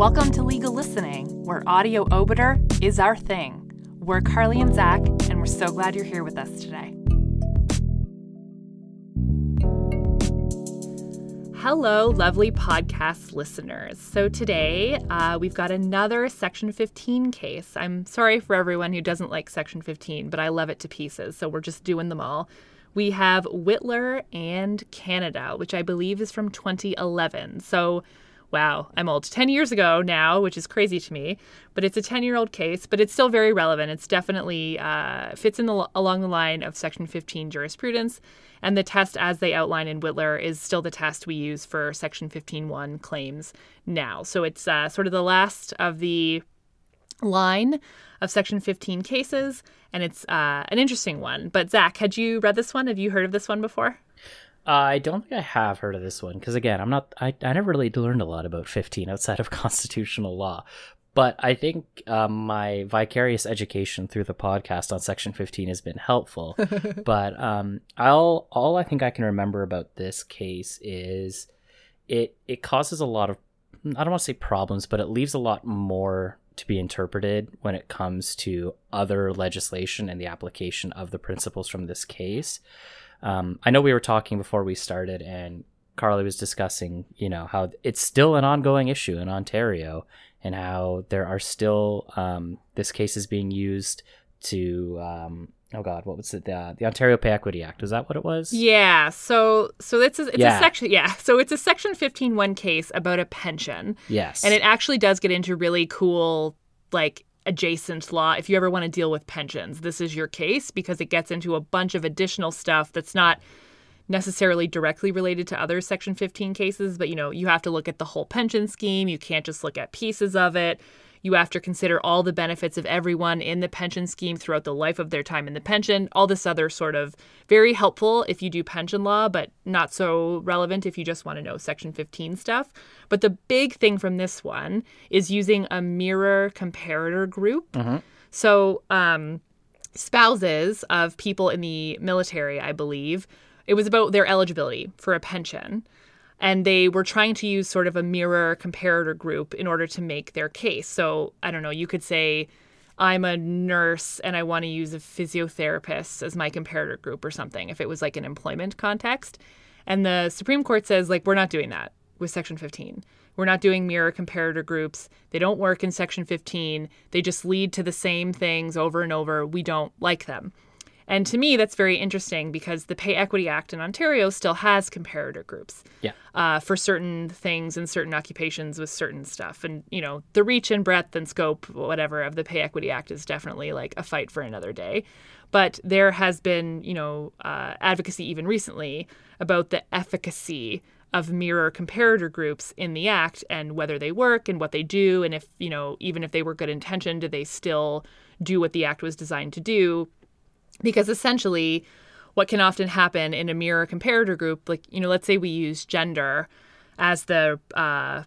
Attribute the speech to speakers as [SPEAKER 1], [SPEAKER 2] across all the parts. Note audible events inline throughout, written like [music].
[SPEAKER 1] Welcome to Legal Listening, where audio obiter is our thing. We're Carly and Zach, and we're so glad you're here with us today. Hello, lovely podcast listeners. So, today uh, we've got another Section 15 case. I'm sorry for everyone who doesn't like Section 15, but I love it to pieces, so we're just doing them all. We have Withler and Canada, which I believe is from 2011. So, wow, I'm old. 10 years ago now, which is crazy to me, but it's a 10 year old case, but it's still very relevant. It's definitely uh, fits in the, along the line of Section 15 jurisprudence. And the test, as they outline in Withler is still the test we use for Section 15.1 claims now. So it's uh, sort of the last of the line of Section 15 cases, and it's uh, an interesting one. But Zach, had you read this one? Have you heard of this one before?
[SPEAKER 2] I don't think I have heard of this one because again, I'm not. I, I never really learned a lot about 15 outside of [laughs] constitutional law, but I think um, my vicarious education through the podcast on Section 15 has been helpful. [laughs] but um, I'll all I think I can remember about this case is it it causes a lot of I don't want to say problems, but it leaves a lot more to be interpreted when it comes to other legislation and the application of the principles from this case. Um, I know we were talking before we started, and Carly was discussing, you know, how it's still an ongoing issue in Ontario, and how there are still um, this case is being used to. Um, oh God, what was it? The, the Ontario Pay Equity Act. Is that what it was?
[SPEAKER 1] Yeah. So so it's a, it's yeah. a section. Yeah. So it's a Section fifteen one case about a pension.
[SPEAKER 2] Yes.
[SPEAKER 1] And it actually does get into really cool like adjacent law if you ever want to deal with pensions. This is your case because it gets into a bunch of additional stuff that's not necessarily directly related to other section 15 cases, but you know, you have to look at the whole pension scheme. You can't just look at pieces of it. You have to consider all the benefits of everyone in the pension scheme throughout the life of their time in the pension. All this other sort of very helpful if you do pension law, but not so relevant if you just want to know Section 15 stuff. But the big thing from this one is using a mirror comparator group. Mm-hmm. So, um, spouses of people in the military, I believe, it was about their eligibility for a pension and they were trying to use sort of a mirror comparator group in order to make their case. So, I don't know, you could say, I'm a nurse and I want to use a physiotherapist as my comparator group or something, if it was like an employment context. And the Supreme Court says, like, we're not doing that with Section 15. We're not doing mirror comparator groups. They don't work in Section 15. They just lead to the same things over and over. We don't like them. And to me, that's very interesting because the Pay Equity Act in Ontario still has comparator groups
[SPEAKER 2] yeah.
[SPEAKER 1] uh, for certain things and certain occupations with certain stuff. And, you know, the reach and breadth and scope, whatever, of the Pay Equity Act is definitely like a fight for another day. But there has been, you know, uh, advocacy even recently about the efficacy of mirror comparator groups in the act and whether they work and what they do and if you know even if they were good intentioned do they still do what the act was designed to do because essentially what can often happen in a mirror comparator group like you know let's say we use gender as the uh,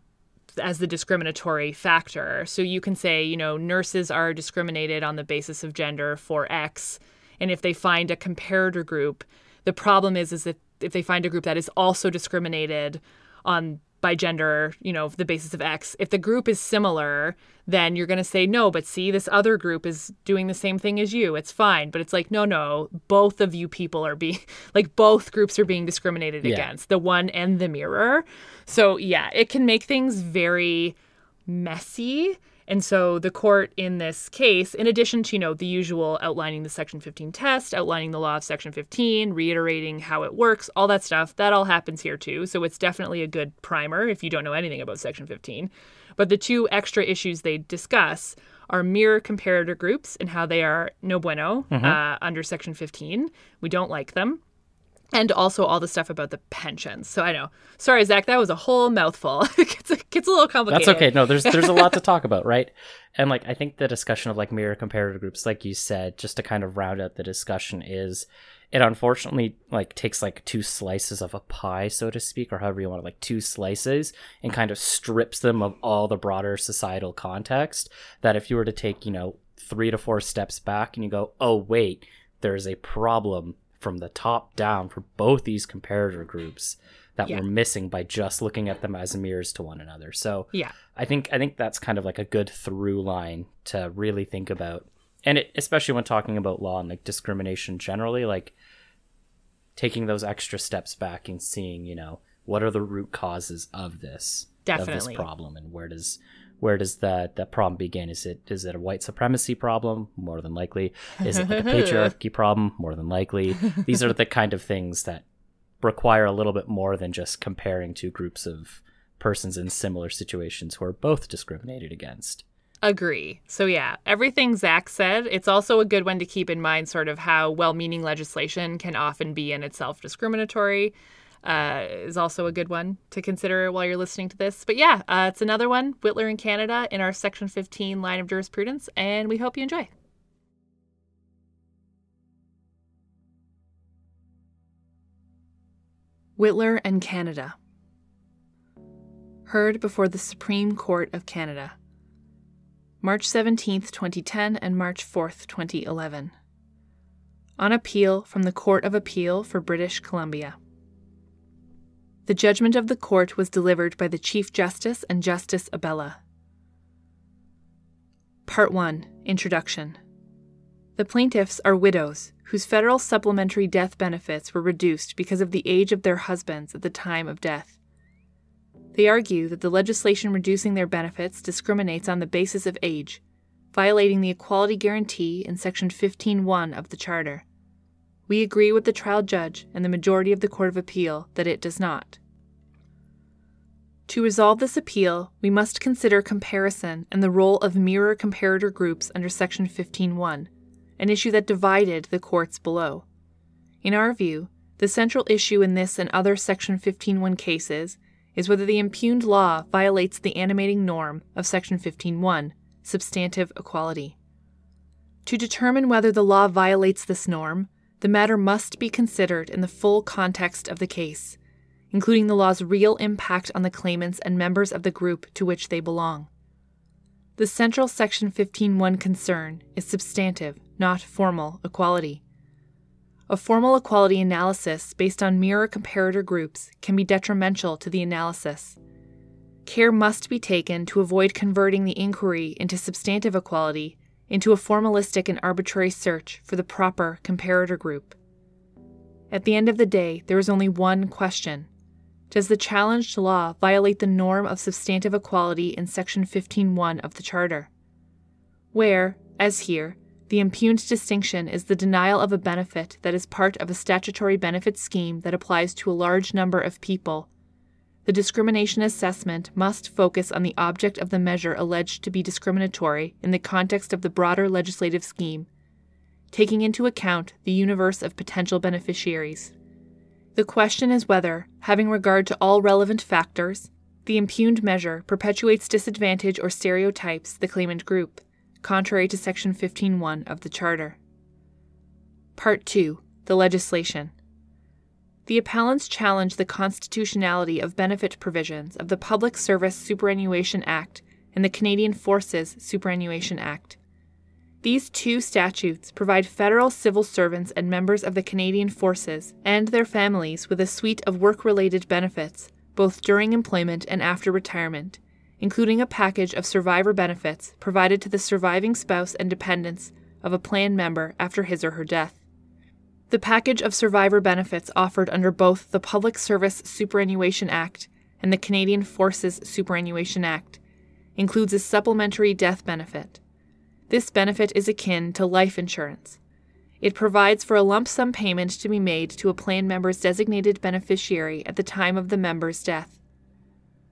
[SPEAKER 1] as the discriminatory factor. So you can say you know nurses are discriminated on the basis of gender for x and if they find a comparator group the problem is is if, if they find a group that is also discriminated on by gender, you know, the basis of X. If the group is similar, then you're going to say, no, but see, this other group is doing the same thing as you. It's fine. But it's like, no, no, both of you people are being, [laughs] like, both groups are being discriminated yeah. against, the one and the mirror. So, yeah, it can make things very messy and so the court in this case, in addition to, you know, the usual outlining the Section 15 test, outlining the law of Section 15, reiterating how it works, all that stuff, that all happens here too. So it's definitely a good primer if you don't know anything about Section 15. But the two extra issues they discuss are mirror comparator groups and how they are no bueno mm-hmm. uh, under Section 15. We don't like them and also all the stuff about the pensions. So I know. Sorry, Zach, that was a whole mouthful. [laughs] it gets, a, gets a little complicated.
[SPEAKER 2] That's okay. No, there's there's a lot to [laughs] talk about, right? And like I think the discussion of like mirror comparative groups, like you said, just to kind of round out the discussion, is it unfortunately like takes like two slices of a pie, so to speak, or however you want it, like two slices, and kind of strips them of all the broader societal context. That if you were to take, you know, three to four steps back and you go, oh wait, there's a problem from the top down for both these comparator groups that
[SPEAKER 1] Yeah.
[SPEAKER 2] we're missing by just looking at them as mirrors to one another. So
[SPEAKER 1] Yeah.
[SPEAKER 2] I think I think that's kind of like a good through line to really think about, and it, especially when talking about law and like discrimination generally, like taking those extra steps back and seeing, you know, what are the root causes of this of this problem, and where does where does that that problem begin? Is it is it a white supremacy problem? More than likely, is it like a [laughs] patriarchy problem? More than likely, these are the kind of things that require a little bit more than just comparing two groups of persons in similar situations who are both discriminated against.
[SPEAKER 1] Agree. So, yeah, everything Zach said, it's also a good one to keep in mind sort of how well meaning legislation can often be in itself discriminatory. Uh, is also a good one to consider while you're listening to this. But yeah, uh, it's another one, Withler in Canada, in our Section 15 line of jurisprudence, and we hope you enjoy. Withler and Canada. Heard before the Supreme Court of Canada. March 17, 2010 and March 4, 2011. On appeal from the Court of Appeal for British Columbia. The judgment of the court was delivered by the Chief Justice and Justice Abella. Part 1 Introduction The plaintiffs are widows whose federal supplementary death benefits were reduced because of the age of their husbands at the time of death. They argue that the legislation reducing their benefits discriminates on the basis of age, violating the equality guarantee in Section 15.1 of the Charter. We agree with the trial judge and the majority of the Court of Appeal that it does not. To resolve this appeal, we must consider comparison and the role of mirror comparator groups under Section 15.1, an issue that divided the courts below. In our view, the central issue in this and other Section 15.1 cases is whether the impugned law violates the animating norm of Section 15.1, substantive equality. To determine whether the law violates this norm, the matter must be considered in the full context of the case, including the law's real impact on the claimants and members of the group to which they belong. The central Section 15.1 concern is substantive, not formal, equality. A formal equality analysis based on mirror comparator groups can be detrimental to the analysis. Care must be taken to avoid converting the inquiry into substantive equality into a formalistic and arbitrary search for the proper comparator group. At the end of the day, there is only one question Does the challenged law violate the norm of substantive equality in Section 15.1 of the Charter? Where, as here, the impugned distinction is the denial of a benefit that is part of a statutory benefit scheme that applies to a large number of people. The discrimination assessment must focus on the object of the measure alleged to be discriminatory in the context of the broader legislative scheme, taking into account the universe of potential beneficiaries. The question is whether, having regard to all relevant factors, the impugned measure perpetuates disadvantage or stereotypes the claimant group contrary to Section 15.1 of the Charter. Part 2 The Legislation. The appellants challenge the constitutionality of benefit provisions of the Public Service Superannuation Act and the Canadian Forces Superannuation Act. These two statutes provide federal civil servants and members of the Canadian Forces and their families with a suite of work related benefits, both during employment and after retirement, including a package of survivor benefits provided to the surviving spouse and dependents of a plan member after his or her death. The package of survivor benefits offered under both the Public Service Superannuation Act and the Canadian Forces Superannuation Act includes a supplementary death benefit. This benefit is akin to life insurance. It provides for a lump sum payment to be made to a plan member's designated beneficiary at the time of the member's death.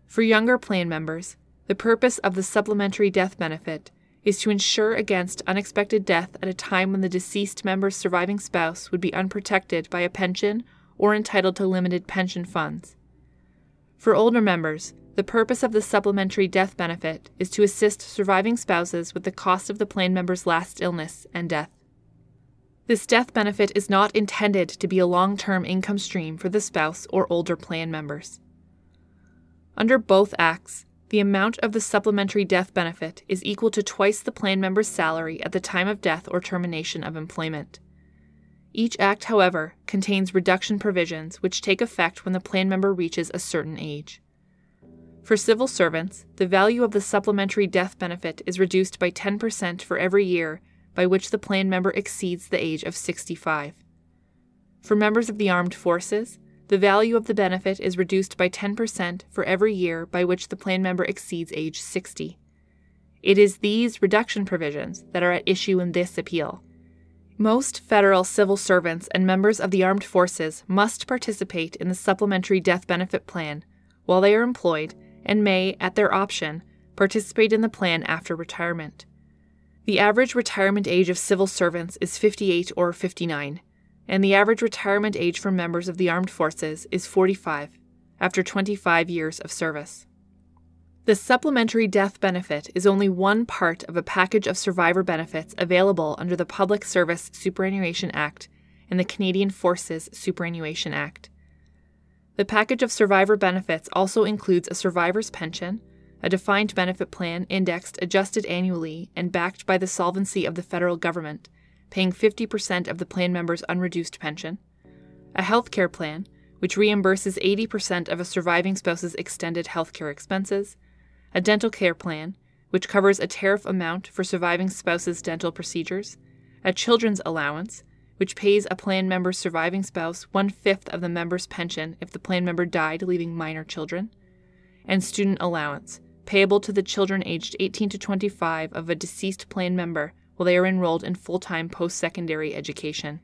[SPEAKER 1] For younger plan members, the purpose of the supplementary death benefit is to insure against unexpected death at a time when the deceased member's surviving spouse would be unprotected by a pension or entitled to limited pension funds. For older members, the purpose of the supplementary death benefit is to assist surviving spouses with the cost of the plan member's last illness and death. This death benefit is not intended to be a long term income stream for the spouse or older plan members. Under both acts, the amount of the supplementary death benefit is equal to twice the plan member's salary at the time of death or termination of employment. Each act, however, contains reduction provisions which take effect when the plan member reaches a certain age. For civil servants, the value of the supplementary death benefit is reduced by 10% for every year by which the plan member exceeds the age of 65. For members of the armed forces, the value of the benefit is reduced by 10% for every year by which the plan member exceeds age 60. It is these reduction provisions that are at issue in this appeal. Most federal civil servants and members of the armed forces must participate in the supplementary death benefit plan while they are employed and may, at their option, participate in the plan after retirement. The average retirement age of civil servants is 58 or 59, and the average retirement age for members of the armed forces is 45 after 25 years of service. The supplementary death benefit is only one part of a package of survivor benefits available under the Public Service Superannuation Act and the Canadian Forces Superannuation Act. The package of survivor benefits also includes a survivor's pension, a defined benefit plan indexed adjusted annually and backed by the solvency of the federal government, paying 50% of the plan member's unreduced pension, a health care plan, which reimburses 80% of a surviving spouse's extended health care expenses, a dental care plan, which covers a tariff amount for surviving spouse's dental procedures, a children's allowance, which pays a plan member's surviving spouse one fifth of the member's pension if the plan member died leaving minor children, and student allowance, payable to the children aged 18 to 25 of a deceased plan member while they are enrolled in full time post secondary education.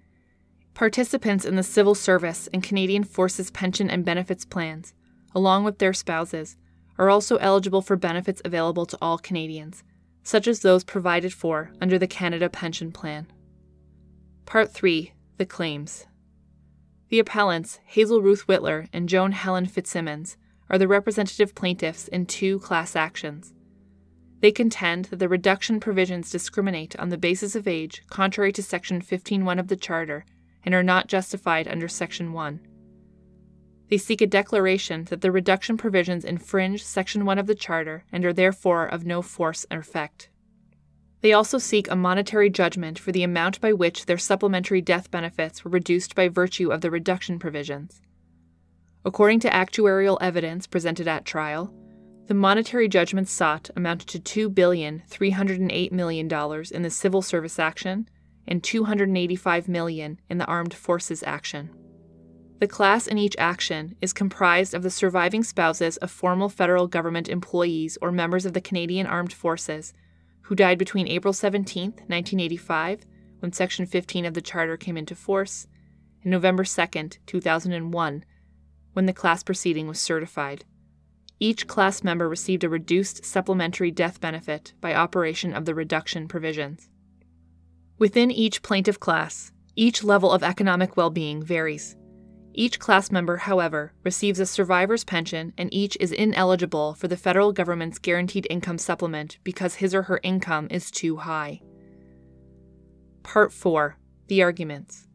[SPEAKER 1] Participants in the civil service and Canadian Forces pension and benefits plans, along with their spouses, are also eligible for benefits available to all Canadians, such as those provided for under the Canada Pension Plan. Part 3 The Claims The appellants, Hazel Ruth Withler and Joan Helen Fitzsimonds, are the representative plaintiffs in two class actions. They contend that the reduction provisions discriminate on the basis of age contrary to Section 15.1 of the Charter and are not justified under Section 1. They seek a declaration that the reduction provisions infringe Section 1 of the Charter and are therefore of no force or effect. They also seek a monetary judgment for the amount by which their supplementary death benefits were reduced by virtue of the reduction provisions. According to actuarial evidence presented at trial, the monetary judgments sought amounted to $2,308 million in the civil service action and 285 million in the armed forces action. The class in each action is comprised of the surviving spouses of formal federal government employees or members of the Canadian Armed Forces who died between April 17, 1985, when Section 15 of the Charter came into force, and November 2, 2001, when the class proceeding was certified. Each class member received a reduced supplementary death benefit by operation of the reduction provisions. Within each plaintiff class, each level of economic well being varies. Each class member, however, receives a survivor's pension and each is ineligible for the federal government's guaranteed income supplement because his or her income is too high. Part 4 The Arguments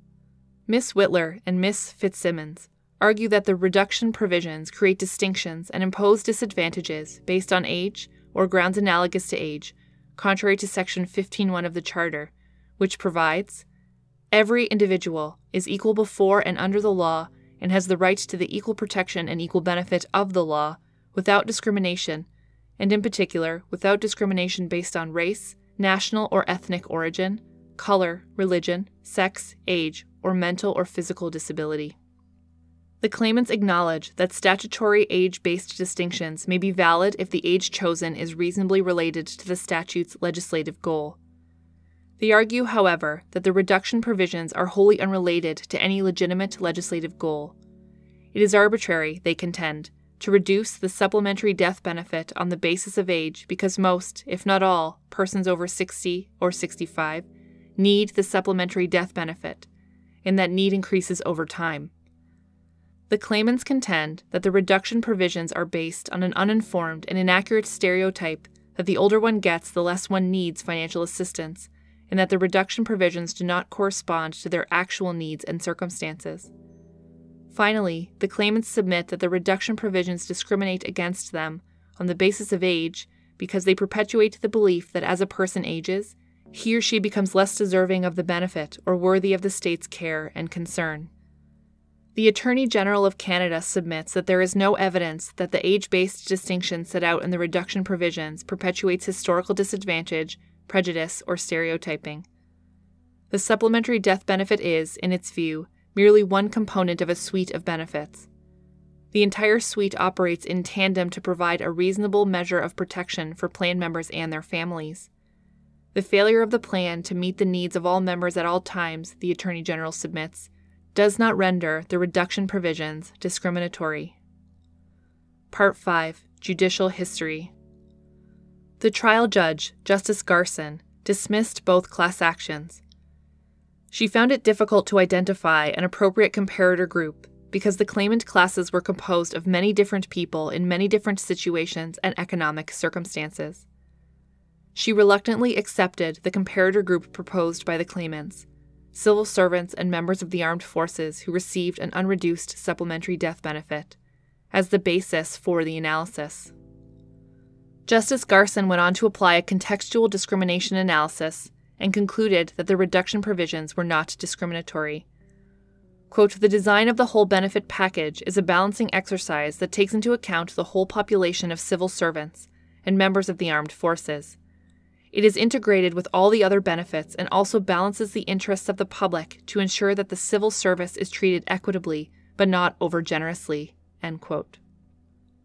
[SPEAKER 1] Miss Withler and Miss Fitzsimonds argue that the reduction provisions create distinctions and impose disadvantages based on age or grounds analogous to age, contrary to Section 15.1 of the Charter, which provides Every individual is equal before and under the law and has the right to the equal protection and equal benefit of the law without discrimination, and in particular without discrimination based on race, national or ethnic origin, color, religion, sex, age, or mental or physical disability. The claimants acknowledge that statutory age based distinctions may be valid if the age chosen is reasonably related to the statute's legislative goal. They argue, however, that the reduction provisions are wholly unrelated to any legitimate legislative goal. It is arbitrary, they contend, to reduce the supplementary death benefit on the basis of age because most, if not all, persons over 60 or 65 need the supplementary death benefit, and that need increases over time. The claimants contend that the reduction provisions are based on an uninformed and inaccurate stereotype that the older one gets, the less one needs financial assistance, and that the reduction provisions do not correspond to their actual needs and circumstances. Finally, the claimants submit that the reduction provisions discriminate against them on the basis of age because they perpetuate the belief that as a person ages, he or she becomes less deserving of the benefit or worthy of the state's care and concern. The Attorney General of Canada submits that there is no evidence that the age based distinction set out in the reduction provisions perpetuates historical disadvantage, prejudice, or stereotyping. The supplementary death benefit is, in its view, merely one component of a suite of benefits. The entire suite operates in tandem to provide a reasonable measure of protection for plan members and their families. The failure of the plan to meet the needs of all members at all times, the Attorney General submits, does not render the reduction provisions discriminatory. Part 5 Judicial History The trial judge, Justice Garson, dismissed both class actions. She found it difficult to identify an appropriate comparator group because the claimant classes were composed of many different people in many different situations and economic circumstances. She reluctantly accepted the comparator group proposed by the claimants civil servants, and members of the armed forces who received an unreduced supplementary death benefit, as the basis for the analysis. Justice Garson went on to apply a contextual discrimination analysis and concluded that the reduction provisions were not discriminatory. Quote, the design of the whole benefit package is a balancing exercise that takes into account the whole population of civil servants and members of the armed forces it is integrated with all the other benefits and also balances the interests of the public to ensure that the civil service is treated equitably but not over generously.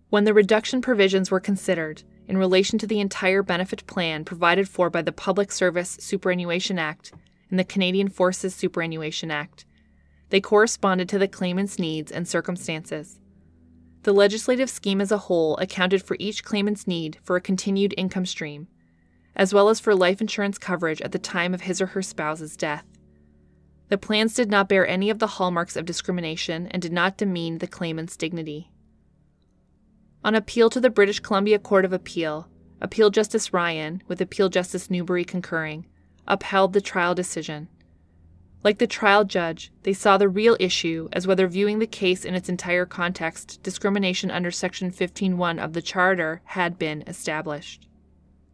[SPEAKER 1] When the reduction provisions were considered in relation to the entire benefit plan provided for by the Public Service Superannuation Act and the Canadian Forces Superannuation Act, they corresponded to the claimant's needs and circumstances. The legislative scheme as a whole accounted for each claimant's need for a continued income stream as well as for life insurance coverage at the time of his or her spouse's death. The plans did not bear any of the hallmarks of discrimination and did not demean the claimant's dignity. On appeal to the British Columbia Court of Appeal, Appeal Justice Ryan, with Appeal Justice Newbury concurring, upheld the trial decision. Like the trial judge, they saw the real issue as whether viewing the case in its entire context, discrimination under Section 15.1 of the Charter had been established.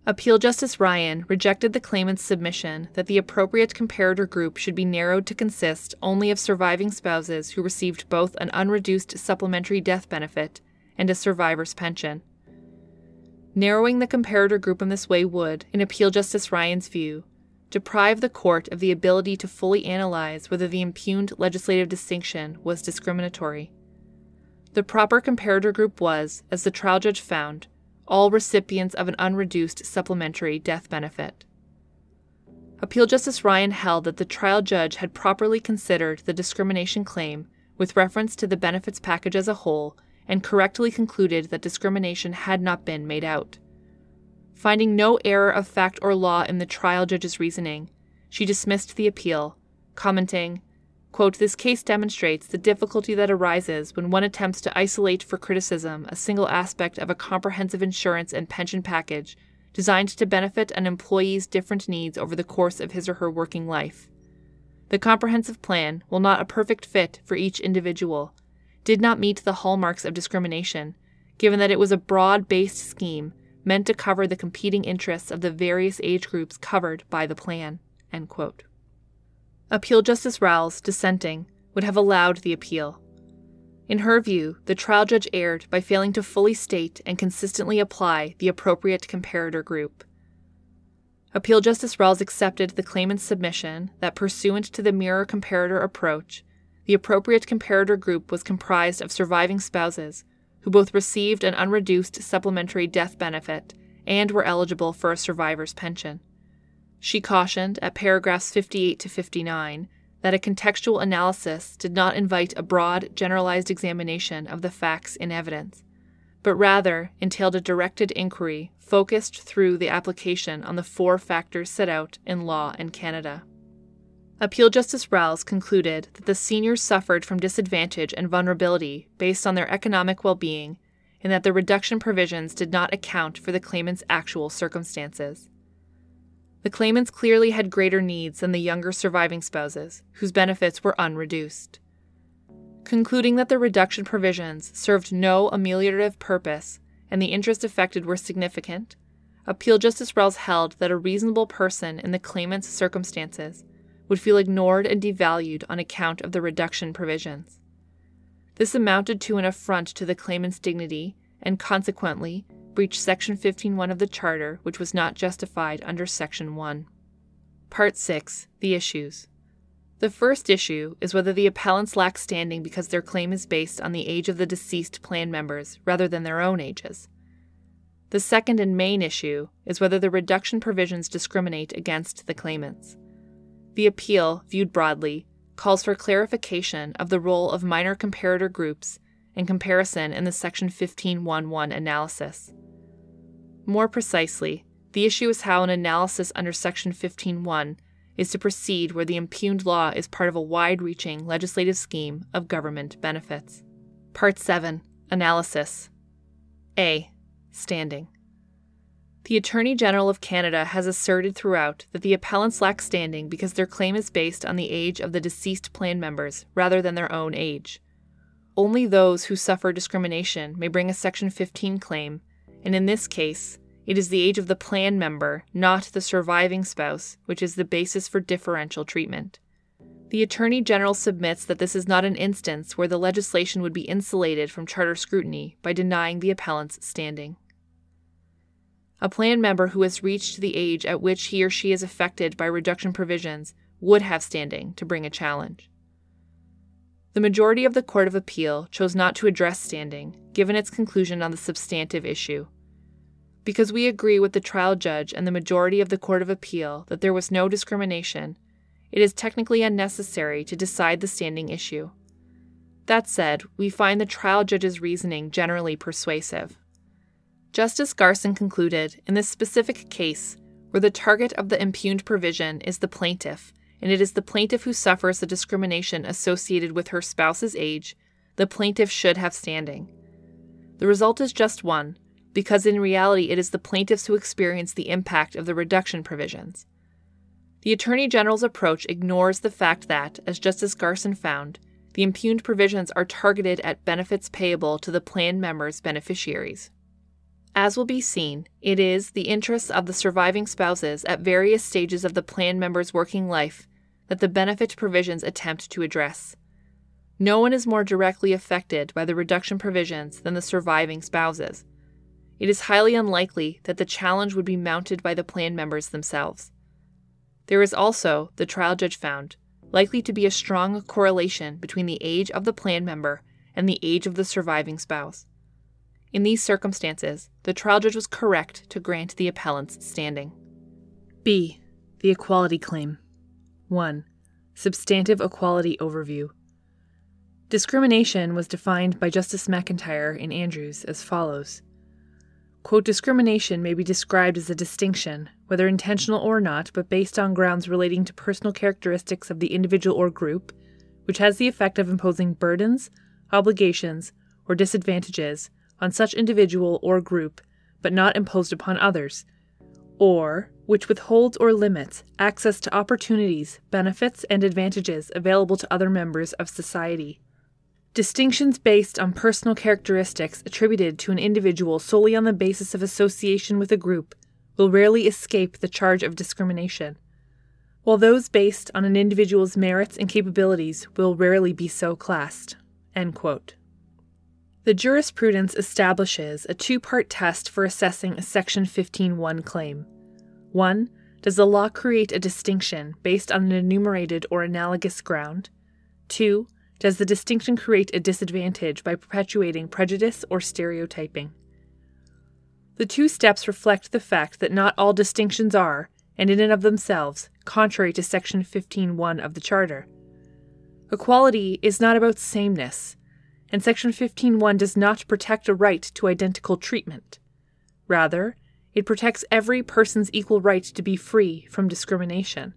[SPEAKER 1] Appeal Justice Ryan rejected the claimant's submission that the appropriate comparator group should be narrowed to consist only of surviving spouses who received both an unreduced supplementary death benefit and a survivor's pension. Narrowing the comparator group in this way would, in Appeal Justice Ryan's view, deprive the court of the ability to fully analyze whether the impugned legislative distinction was discriminatory. The proper comparator group was, as the trial judge found, all recipients of an unreduced supplementary death benefit. Appeal Justice Ryan held that the trial judge had properly considered the discrimination claim with reference to the benefits package as a whole and correctly concluded that discrimination had not been made out. Finding no error of fact or law in the trial judge's reasoning, she dismissed the appeal, commenting, Quote, this case demonstrates the difficulty that arises when one attempts to isolate for criticism a single aspect of a comprehensive insurance and pension package designed to benefit an employee's different needs over the course of his or her working life. The comprehensive plan, while not a perfect fit for each individual, did not meet the hallmarks of discrimination, given that it was a broad based scheme meant to cover the competing interests of the various age groups covered by the plan. End quote. Appeal Justice Rowles, dissenting, would have allowed the appeal. In her view, the trial judge erred by failing to fully state and consistently apply the appropriate comparator group. Appeal Justice Rowles accepted the claimant's submission that, pursuant to the mirror comparator approach, the appropriate comparator group was comprised of surviving spouses who both received an unreduced supplementary death benefit and were eligible for a survivor's pension. She cautioned at paragraphs 58 to 59 that a contextual analysis did not invite a broad, generalized examination of the facts in evidence, but rather entailed a directed inquiry focused through the application on the four factors set out in law in Canada. Appeal Justice Rowles concluded that the seniors suffered from disadvantage and vulnerability based on their economic well being, and that the reduction provisions did not account for the claimant's actual circumstances. The claimants clearly had greater needs than the younger surviving spouses, whose benefits were unreduced. Concluding that the reduction provisions served no ameliorative purpose and the interests affected were significant, Appeal Justice Rowles held that a reasonable person in the claimant's circumstances would feel ignored and devalued on account of the reduction provisions. This amounted to an affront to the claimant's dignity and consequently breached Section 15.1 of the Charter, which was not justified under Section 1. Part 6 The Issues. The first issue is whether the appellants lack standing because their claim is based on the age of the deceased plan members rather than their own ages. The second and main issue is whether the reduction provisions discriminate against the claimants. The appeal, viewed broadly, calls for clarification of the role of mirror comparator groups and comparison in the Section 15.1.1 analysis. More precisely, the issue is how an analysis under Section 15.1 is to proceed where the impugned law is part of a wide reaching legislative scheme of government benefits. Part 7 Analysis A. Standing. The Attorney General of Canada has asserted throughout that the appellants lack standing because their claim is based on the age of the deceased plan members rather than their own age. Only those who suffer discrimination may bring a Section 15 claim, and in this case, it is the age of the plan member, not the surviving spouse, which is the basis for differential treatment. The Attorney General submits that this is not an instance where the legislation would be insulated from charter scrutiny by denying the appellant's standing. A plan member who has reached the age at which he or she is affected by reduction provisions would have standing to bring a challenge. The majority of the Court of Appeal chose not to address standing, given its conclusion on the substantive issue. Because we agree with the trial judge and the majority of the Court of Appeal that there was no discrimination, it is technically unnecessary to decide the standing issue. That said, we find the trial judge's reasoning generally persuasive. Justice Garson concluded in this specific case, where the target of the impugned provision is the plaintiff, and it is the plaintiff who suffers the discrimination associated with her spouse's age, the plaintiff should have standing. The result is just one, because in reality it is the plaintiffs who experience the impact of the reduction provisions. The Attorney General's approach ignores the fact that, as Justice Garson found, the impugned provisions are targeted at benefits payable to the plan members' beneficiaries. As will be seen, it is the interests of the surviving spouses at various stages of the plan member's working life that the benefit provisions attempt to address. No one is more directly affected by the reduction provisions than the surviving spouses. It is highly unlikely that the challenge would be mounted by the plan members themselves. There is also, the trial judge found, likely to be a strong correlation between the age of the plan member and the age of the surviving spouse. In these circumstances, the trial judge was correct to grant the appellant's standing. B. The Equality Claim 1. Substantive Equality Overview. Discrimination was defined by Justice McIntyre in Andrews as follows Quote, Discrimination may be described as a distinction, whether intentional or not, but based on grounds relating to personal characteristics of the individual or group, which has the effect of imposing burdens, obligations, or disadvantages on such individual or group, but not imposed upon others, or which withholds or limits access to opportunities, benefits, and advantages available to other members of society. Distinctions based on personal characteristics attributed to an individual solely on the basis of association with a group will rarely escape the charge of discrimination, while those based on an individual's merits and capabilities will rarely be so classed. The jurisprudence establishes a two part test for assessing a Section 15.1 claim. 1. Does the law create a distinction based on an enumerated or analogous ground? 2. Does the distinction create a disadvantage by perpetuating prejudice or stereotyping? The two steps reflect the fact that not all distinctions are, and in and of themselves, contrary to Section 15.1 of the Charter. Equality is not about sameness and Section 15.1 does not protect a right to identical treatment. Rather, it protects every person's equal right to be free from discrimination.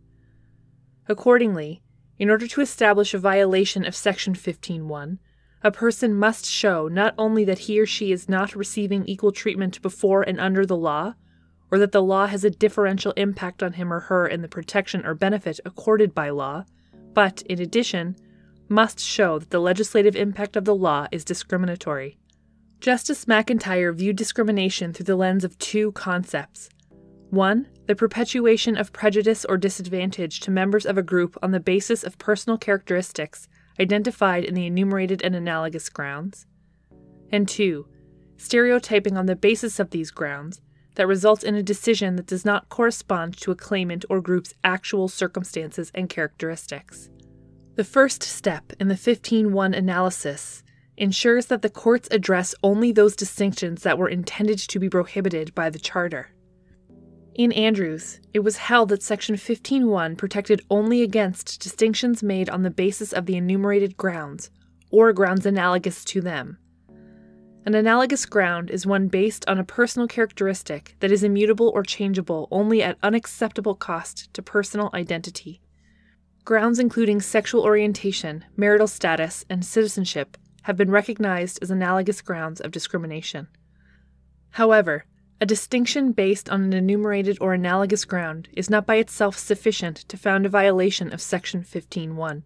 [SPEAKER 1] Accordingly, in order to establish a violation of Section 15.1, a person must show not only that he or she is not receiving equal treatment before and under the law, or that the law has a differential impact on him or her in the protection or benefit accorded by law, but, in addition, must show that the legislative impact of the law is discriminatory. Justice McIntyre viewed discrimination through the lens of two concepts 1. The perpetuation of prejudice or disadvantage to members of a group on the basis of personal characteristics identified in the enumerated and analogous grounds. And 2. Stereotyping on the basis of these grounds that results in a decision that does not correspond to a claimant or group's actual circumstances and characteristics. The first step in the 15.1 analysis ensures that the courts address only those distinctions that were intended to be prohibited by the Charter. In Andrews, it was held that Section 15.1 protected only against distinctions made on the basis of the enumerated grounds, or grounds analogous to them. An analogous ground is one based on a personal characteristic that is immutable or changeable only at unacceptable cost to personal identity. Grounds including sexual orientation, marital status, and citizenship have been recognized as analogous grounds of discrimination. However, a distinction based on an enumerated or analogous ground is not by itself sufficient to found a violation of Section 15.1.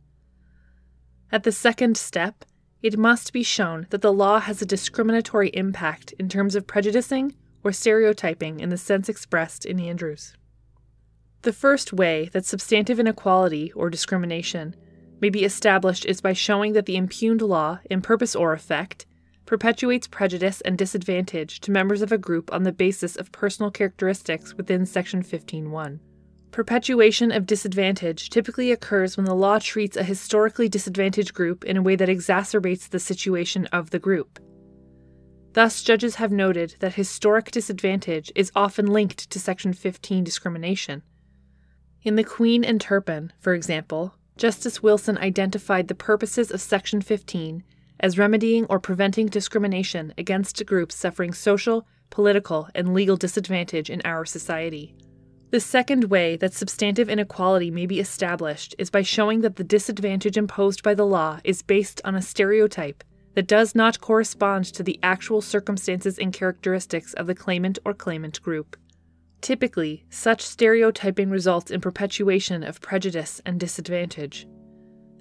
[SPEAKER 1] At the second step, it must be shown that the law has a discriminatory impact in terms of prejudicing or stereotyping in the sense expressed in Andrews. The first way that substantive inequality or discrimination may be established is by showing that the impugned law, in purpose or effect, perpetuates prejudice and disadvantage to members of a group on the basis of personal characteristics within Section 15.1. Perpetuation of disadvantage typically occurs when the law treats a historically disadvantaged group in a way that exacerbates the situation of the group. Thus, judges have noted that historic disadvantage is often linked to Section 15 discrimination. In the Queen and Turpin, for example, Justice Wilson identified the purposes of Section 15 as remedying or preventing discrimination against groups suffering social, political, and legal disadvantage in our society. The second way that substantive inequality may be established is by showing that the disadvantage imposed by the law is based on a stereotype that does not correspond to the actual circumstances and characteristics of the claimant or claimant group. Typically, such stereotyping results in perpetuation of prejudice and disadvantage.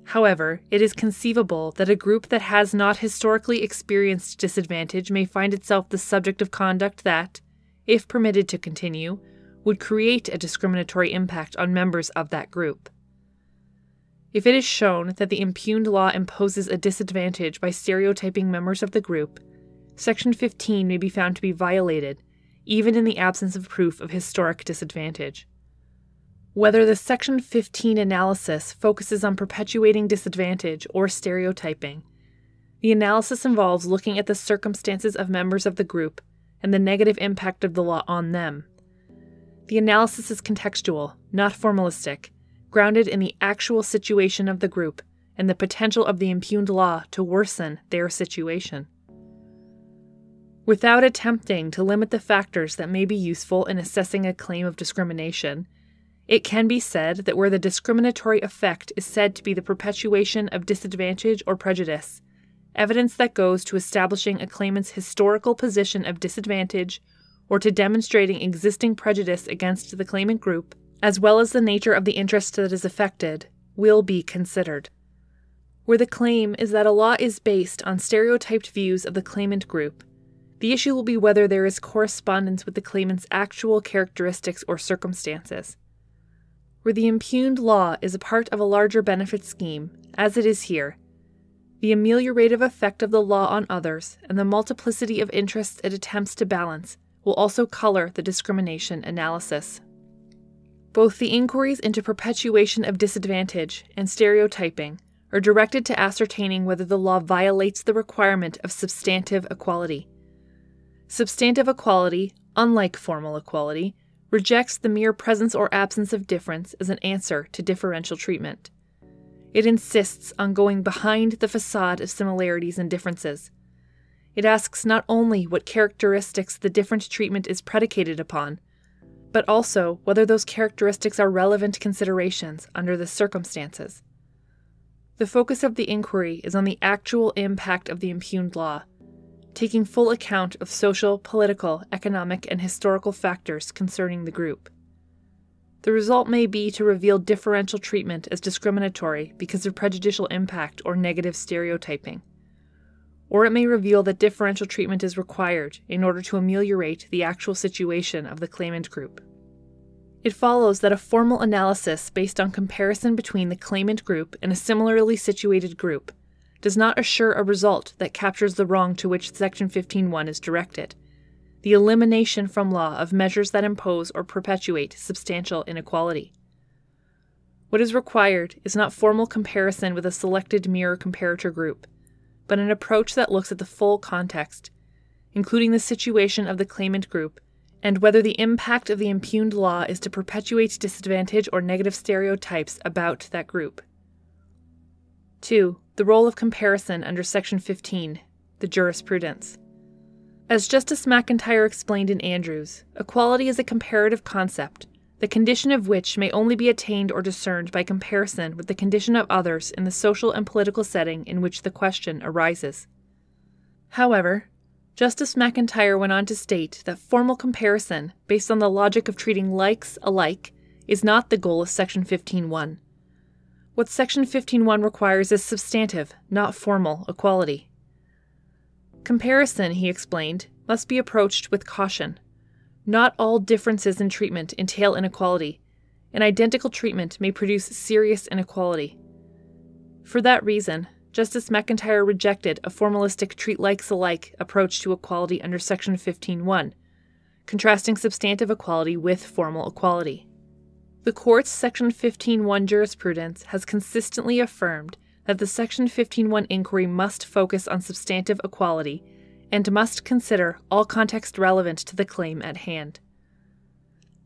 [SPEAKER 1] However, it is conceivable that a group that has not historically experienced disadvantage may find itself the subject of conduct that, if permitted to continue, would create a discriminatory impact on members of that group. If it is shown that the impugned law imposes a disadvantage by stereotyping members of the group, Section 15 may be found to be violated, even in the absence of proof of historic disadvantage. Whether the Section 15 analysis focuses on perpetuating disadvantage or stereotyping, the analysis involves looking at the circumstances of members of the group and the negative impact of the law on them. The analysis is contextual, not formalistic, grounded in the actual situation of the group and the potential of the impugned law to worsen their situation. Without attempting to limit the factors that may be useful in assessing a claim of discrimination, it can be said that where the discriminatory effect is said to be the perpetuation of disadvantage or prejudice, evidence that goes to establishing a claimant's historical position of disadvantage or to demonstrating existing prejudice against the claimant group, as well as the nature of the interest that is affected, will be considered. Where the claim is that a law is based on stereotyped views of the claimant group, the issue will be whether there is correspondence with the claimant's actual characteristics or circumstances where the impugned law is a part of a larger benefit scheme, as it is here. The ameliorative effect of the law on others and the multiplicity of interests it attempts to balance will also color the discrimination analysis. Both the inquiries into perpetuation of disadvantage and stereotyping are directed to ascertaining whether the law violates the requirement of substantive equality. Substantive equality, unlike formal equality, rejects the mere presence or absence of difference as an answer to differential treatment. It insists on going behind the facade of similarities and differences. It asks not only what characteristics the different treatment is predicated upon, but also whether those characteristics are relevant considerations under the circumstances. The focus of the inquiry is on the actual impact of the impugned law taking full account of social, political, economic, and historical factors concerning the group. The result may be to reveal differential treatment as discriminatory because of prejudicial impact or negative stereotyping. Or it may reveal that differential treatment is required in order to ameliorate the actual situation of the claimant group. It follows that a formal analysis based on comparison between the claimant group and a similarly situated group does not assure a result that captures the wrong to which Section 15.1 is directed the elimination from law of measures that impose or perpetuate substantial inequality. What is required is not formal comparison with a selected mirror comparator group, but an approach that looks at the full context, including the situation of the claimant group and whether the impact of the impugned law is to perpetuate disadvantage or negative stereotypes about that group. 2. The role of comparison under Section 15, the jurisprudence. As Justice McIntyre explained in Andrews, equality is a comparative concept, the condition of which may only be attained or discerned by comparison with the condition of others in the social and political setting in which the question arises. However, Justice McIntyre went on to state that formal comparison, based on the logic of treating likes alike, is not the goal of Section 15.1. What Section 15.1 requires is substantive, not formal, equality. Comparison, he explained, must be approached with caution. Not all differences in treatment entail inequality. An identical treatment may produce serious inequality. For that reason, Justice McIntyre rejected a formalistic treat likes alike approach to equality under Section 15.1, contrasting substantive equality with formal equality. The Court's Section 15.1 jurisprudence has consistently affirmed that the Section 15.1 inquiry must focus on substantive equality and must consider all context relevant to the claim at hand.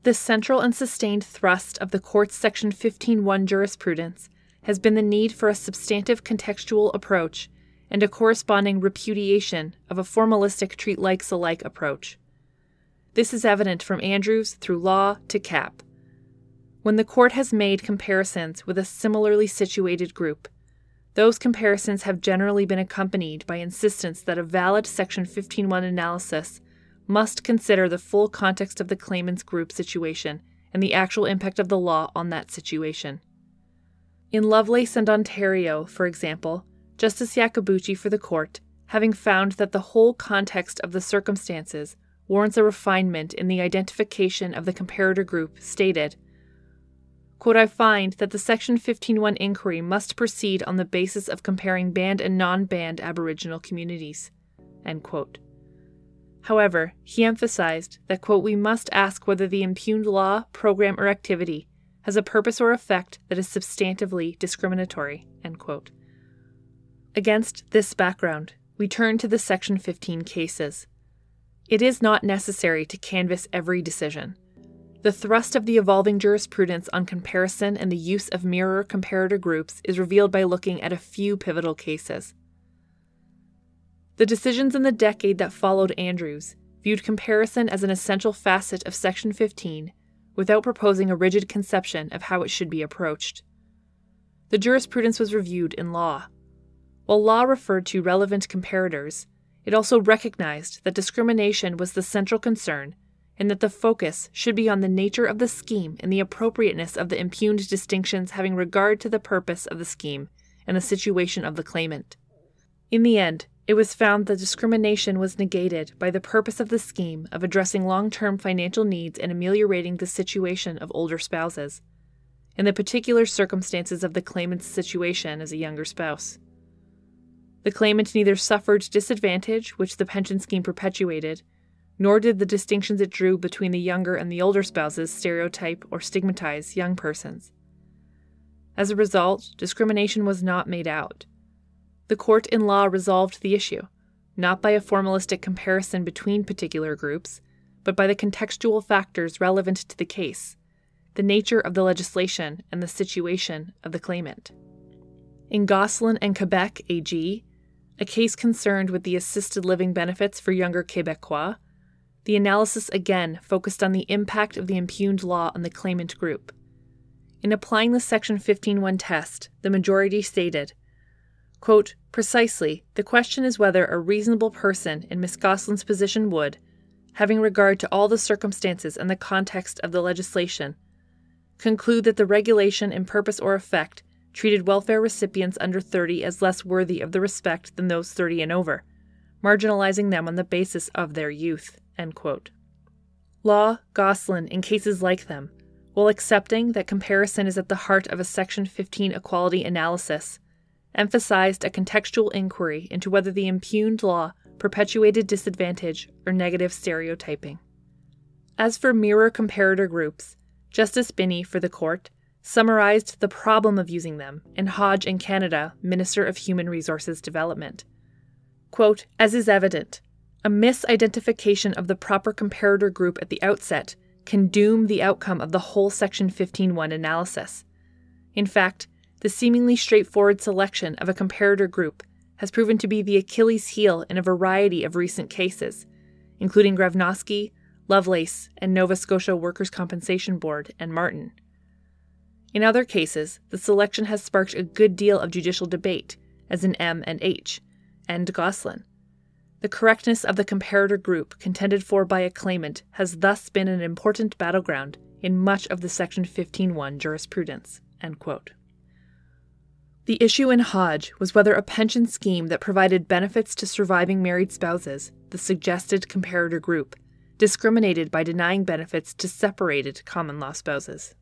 [SPEAKER 1] The central and sustained thrust of the Court's Section 15.1 jurisprudence has been the need for a substantive contextual approach and a corresponding repudiation of a formalistic treat likes alike approach. This is evident from Andrews through law to Kapp. When the Court has made comparisons with a similarly situated group, those comparisons have generally been accompanied by insistence that a valid Section 15.1 analysis must consider the full context of the claimant's group situation and the actual impact of the law on that situation. In Lovelace and Ontario, for example, Justice Iacobucci for the court, having found that the whole context of the circumstances warrants a refinement in the identification of the comparator group, stated Quote, I find that the Section 15.1 inquiry must proceed on the basis of comparing band and non band Aboriginal communities. However, he emphasized that, quote, we must ask whether the impugned law, program, or activity has a purpose or effect that is substantively discriminatory. Against this background, we turn to the Section 15 cases. It is not necessary to canvass every decision. The thrust of the evolving jurisprudence on comparison and the use of mirror comparator groups is revealed by looking at a few pivotal cases. The decisions in the decade that followed Andrews viewed comparison as an essential facet of Section 15 without proposing a rigid conception of how it should be approached. The jurisprudence was reviewed in law. While law referred to relevant comparators, it also recognized that discrimination was the central concern and that the focus should be on the nature of the scheme and the appropriateness of the impugned distinctions having regard to the purpose of the scheme and the situation of the claimant. In the end, it was found that discrimination was negated by the purpose of the scheme of addressing long term financial needs and ameliorating the situation of older spouses, and the particular circumstances of the claimant's situation as a younger spouse. The claimant neither suffered disadvantage, which the pension scheme perpetuated, nor did the distinctions it drew between the younger and the older spouses stereotype or stigmatize young persons. As a result, discrimination was not made out. The court in law resolved the issue, not by a formalistic comparison between particular groups, but by the contextual factors relevant to the case, the nature of the legislation, and the situation of the claimant. In Gosselin and Quebec AG, a case concerned with the assisted living benefits for younger Quebecois, the analysis again focused on the impact of the impugned law on the claimant group. In applying the Section 15.1 test, the majority stated, quote, Precisely, the question is whether a reasonable person in Miss Gosselin's position would, having regard to all the circumstances and the context of the legislation, conclude that the regulation in purpose or effect treated welfare recipients under 30 as less worthy of the respect than those 30 and over, marginalizing them on the basis of their youth. Law, Gosselin, in cases like them, while accepting that comparison is at the heart of a Section 15 equality analysis, emphasized a contextual inquiry into whether the impugned law perpetuated disadvantage or negative stereotyping. As for mirror comparator groups, Justice Binnie for the court summarized the problem of using them in Hodge and Canada, Minister of Human Resources Development. Quote, As is evident, a misidentification of the proper comparator group at the outset can doom the outcome of the whole Section 15.1 analysis. In fact, the seemingly straightforward selection of a comparator group has proven to be the Achilles heel in a variety of recent cases, including Granovsky, Lovelace, and Nova Scotia Workers' Compensation Board, and Martin. In other cases, the selection has sparked a good deal of judicial debate, as in M and H, and Gosselin. The correctness of the comparator group contended for by a claimant has thus been an important battleground in much of the Section 15.1 jurisprudence. The issue in Hodge was whether a pension scheme that provided benefits to surviving married spouses, the suggested comparator group, discriminated by denying benefits to separated common law spouses.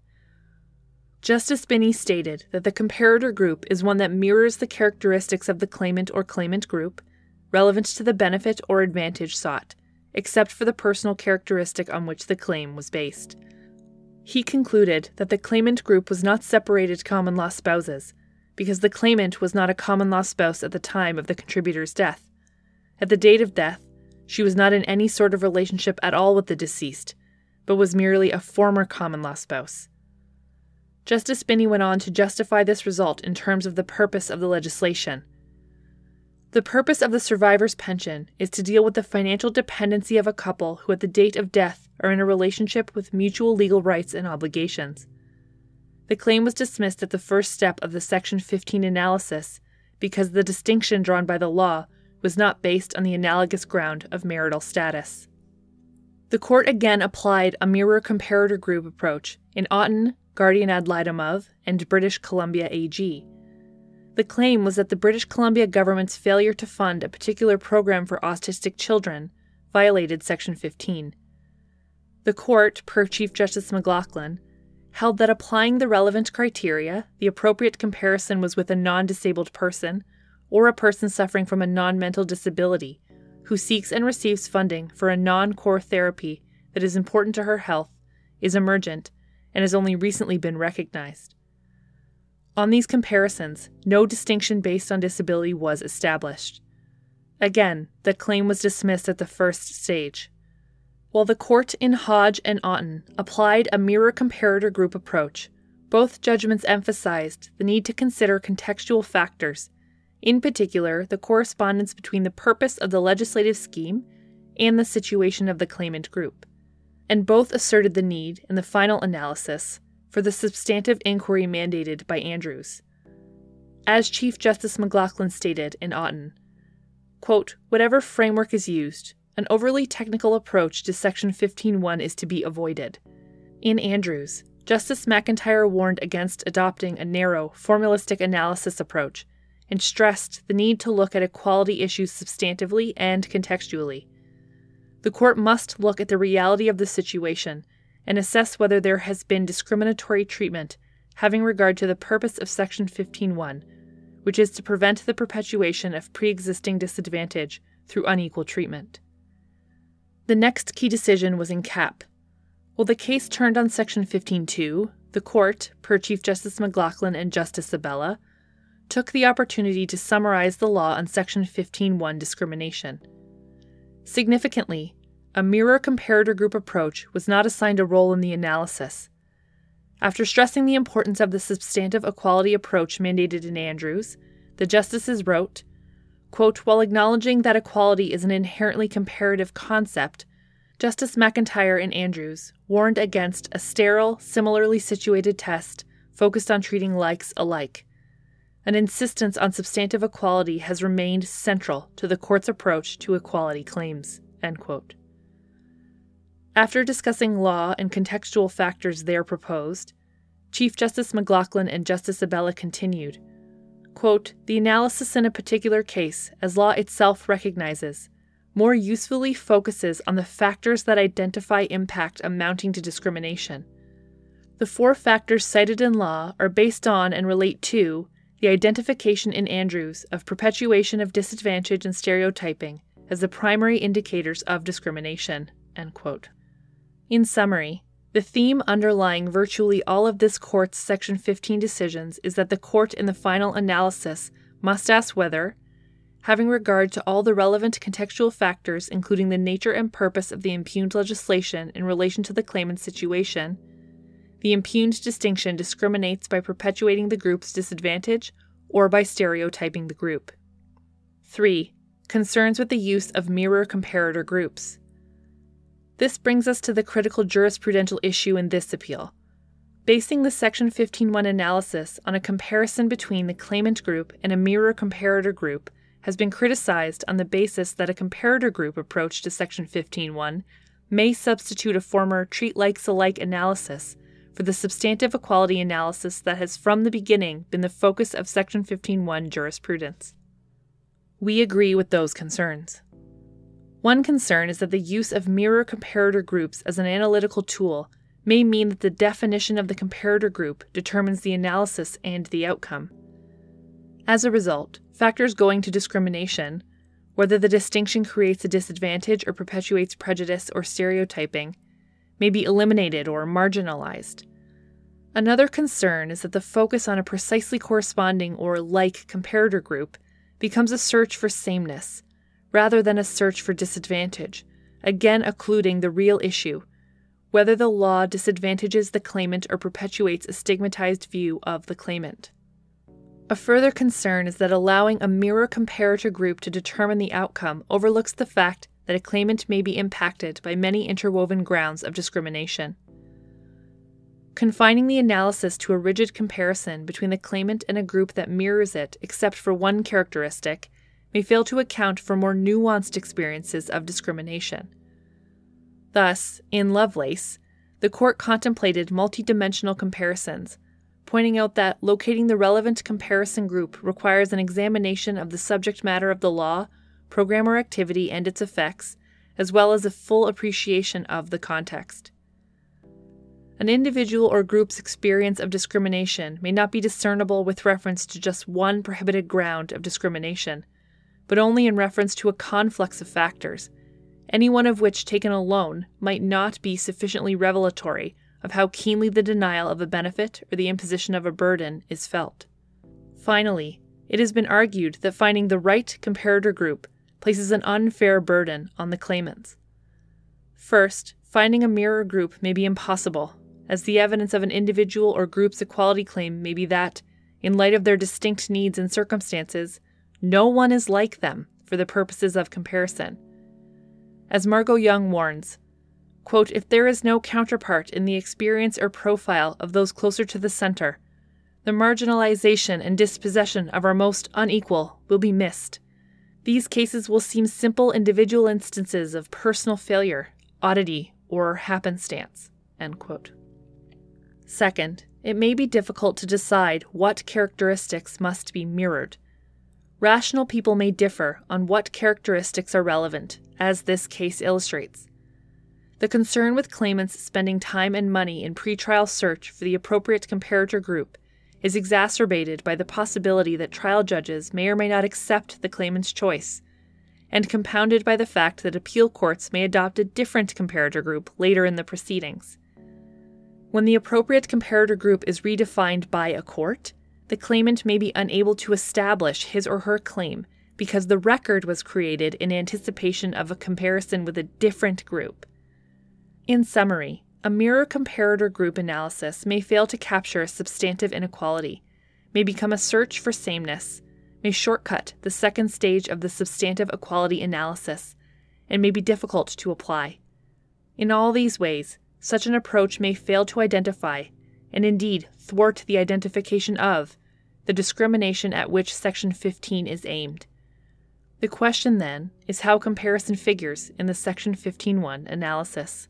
[SPEAKER 1] Justice Binnie stated that the comparator group is one that mirrors the characteristics of the claimant or claimant group relevant to the benefit or advantage sought, except for the personal characteristic on which the claim was based. He concluded that the claimant group was not separated common law spouses, because the claimant was not a common law spouse at the time of the contributor's death. At the date of death, she was not in any sort of relationship at all with the deceased, but was merely a former common law spouse. Justice Binnie went on to justify this result in terms of the purpose of the legislation the purpose of the survivor's pension is to deal with the financial dependency of a couple who, at the date of death, are in a relationship with mutual legal rights and obligations. The claim was dismissed at the first step of the Section 15 analysis because the distinction drawn by the law was not based on the analogous ground of marital status. The court again applied a mirror comparator group approach in Auton, Guardian ad litem of, and British Columbia AG the claim was that the British Columbia government's failure to fund a particular program for autistic children violated Section 15. The court, per Chief Justice McLachlin, held that applying the relevant criteria, the appropriate comparison was with a non disabled person or a person suffering from a non mental disability who seeks and receives funding for a non core therapy that is important to her health, is emergent, and has only recently been recognized. On these comparisons, no distinction based on disability was established. Again, the claim was dismissed at the first stage. While the court in Hodge and Auton applied a mirror comparator group approach, both judgments emphasized the need to consider contextual factors, in particular, the correspondence between the purpose of the legislative scheme and the situation of the claimant group. And both asserted the need, in the final analysis, for the substantive inquiry mandated by Andrews. As Chief Justice McLachlin stated in Auton, quote, whatever framework is used, an overly technical approach to Section 15.1 is to be avoided. In Andrews, Justice McIntyre warned against adopting a narrow, formalistic analysis approach and stressed the need to look at equality issues substantively and contextually. The court must look at the reality of the situation and assess whether there has been discriminatory treatment having regard to the purpose of Section 15.1, which is to prevent the perpetuation of pre existing disadvantage through unequal treatment. The next key decision was in Kapp. While the case turned on Section 15.2, the court, per Chief Justice McLachlin and Justice Abella, took the opportunity to summarize the law on Section 15.1 discrimination. Significantly, a mirror comparator group approach was not assigned a role in the analysis. After stressing the importance of the substantive equality approach mandated in Andrews, the justices wrote, quote, While acknowledging that equality is an inherently comparative concept, Justice McIntyre in Andrews warned against a sterile, similarly situated test focused on treating likes alike. An insistence on substantive equality has remained central to the court's approach to equality claims. End quote. After discussing law and contextual factors there proposed, Chief Justice McLachlin and Justice Abella continued quote, The analysis in a particular case, as law itself recognizes, more usefully focuses on the factors that identify impact amounting to discrimination. The four factors cited in law are based on and relate to the identification in Andrews of perpetuation of disadvantage and stereotyping as the primary indicators of discrimination. In summary, the theme underlying virtually all of this court's Section 15 decisions is that the court in the final analysis must ask whether, having regard to all the relevant contextual factors, including the nature and purpose of the impugned legislation in relation to the claimant's situation, the impugned distinction discriminates by perpetuating the group's disadvantage or by stereotyping the group. 3. Concerns with the use of mirror comparator groups. This brings us to the critical jurisprudential issue in this appeal. Basing the Section 15.1 analysis on a comparison between the claimant group and a mirror comparator group has been criticized on the basis that a comparator group approach to Section 15.1 may substitute a former treat likes alike analysis for the substantive equality analysis that has from the beginning been the focus of Section 15.1 jurisprudence. We agree with those concerns. One concern is that the use of mirror comparator groups as an analytical tool may mean that the definition of the comparator group determines the analysis and the outcome. As a result, factors going to discrimination, whether the distinction creates a disadvantage or perpetuates prejudice or stereotyping, may be eliminated or marginalized. Another concern is that the focus on a precisely corresponding or like comparator group becomes a search for sameness, rather than a search for disadvantage, again occluding the real issue whether the law disadvantages the claimant or perpetuates a stigmatized view of the claimant. A further concern is that allowing a mirror comparator group to determine the outcome overlooks the fact that a claimant may be impacted by many interwoven grounds of discrimination. Confining the analysis to a rigid comparison between the claimant and a group that mirrors it except for one characteristic may fail to account for more nuanced experiences of discrimination. Thus, in Lovelace, the court contemplated multidimensional comparisons, pointing out that locating the relevant comparison group requires an examination of the subject matter of the law program or activity and its effects, as well as a full appreciation of the context. An individual or group's experience of discrimination may not be discernible with reference to just one prohibited ground of discrimination, but only in reference to a conflux of factors, any one of which taken alone might not be sufficiently revelatory of how keenly the denial of a benefit or the imposition of a burden is felt. Finally, it has been argued that finding the right comparator group places an unfair burden on the claimants. First, finding a mirror group may be impossible, as the evidence of an individual or group's equality claim may be that, in light of their distinct needs and circumstances, no one is like them for the purposes of comparison. As Margot Young warns, quote, if there is no counterpart in the experience or profile of those closer to the center, the marginalization and dispossession of our most unequal will be missed these cases will seem simple individual instances of personal failure, oddity, or happenstance. Second, it may be difficult to decide what characteristics must be mirrored. Rational people may differ on what characteristics are relevant, as this case illustrates. The concern with claimants spending time and money in pretrial search for the appropriate comparator group is exacerbated by the possibility that trial judges may or may not accept the claimant's choice, and compounded by the fact that appeal courts may adopt a different comparator group later in the proceedings. When the appropriate comparator group is redefined by a court, the claimant may be unable to establish his or her claim because the record was created in anticipation of a comparison with a different group. In summary, a mirror comparator group analysis may fail to capture a substantive inequality, may become a search for sameness, may shortcut the second stage of the substantive equality analysis, and may be difficult to apply. In all these ways, such an approach may fail to identify, and indeed thwart the identification of, the discrimination at which Section 15 is aimed. The question, then, is how comparison figures in the Section 15.1 analysis.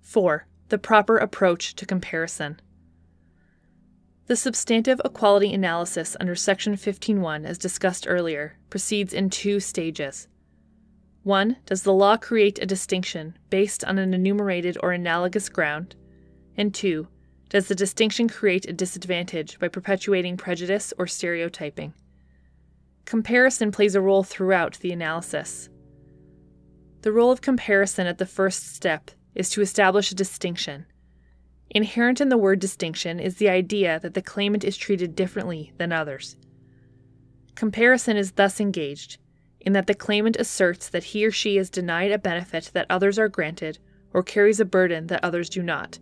[SPEAKER 1] 4. The proper approach to comparison. The substantive equality analysis under Section 15.1, as discussed earlier, proceeds in two stages. 1. Does the law create a distinction based on an enumerated or analogous ground? And 2. Does the distinction create a disadvantage by perpetuating prejudice or stereotyping? Comparison plays a role throughout the analysis. The role of comparison at the first step is to establish a distinction. Inherent in the word distinction is the idea that the claimant is treated differently than others. Comparison is thus engaged in that the claimant asserts that he or she is denied a benefit that others are granted or carries a burden that others do not,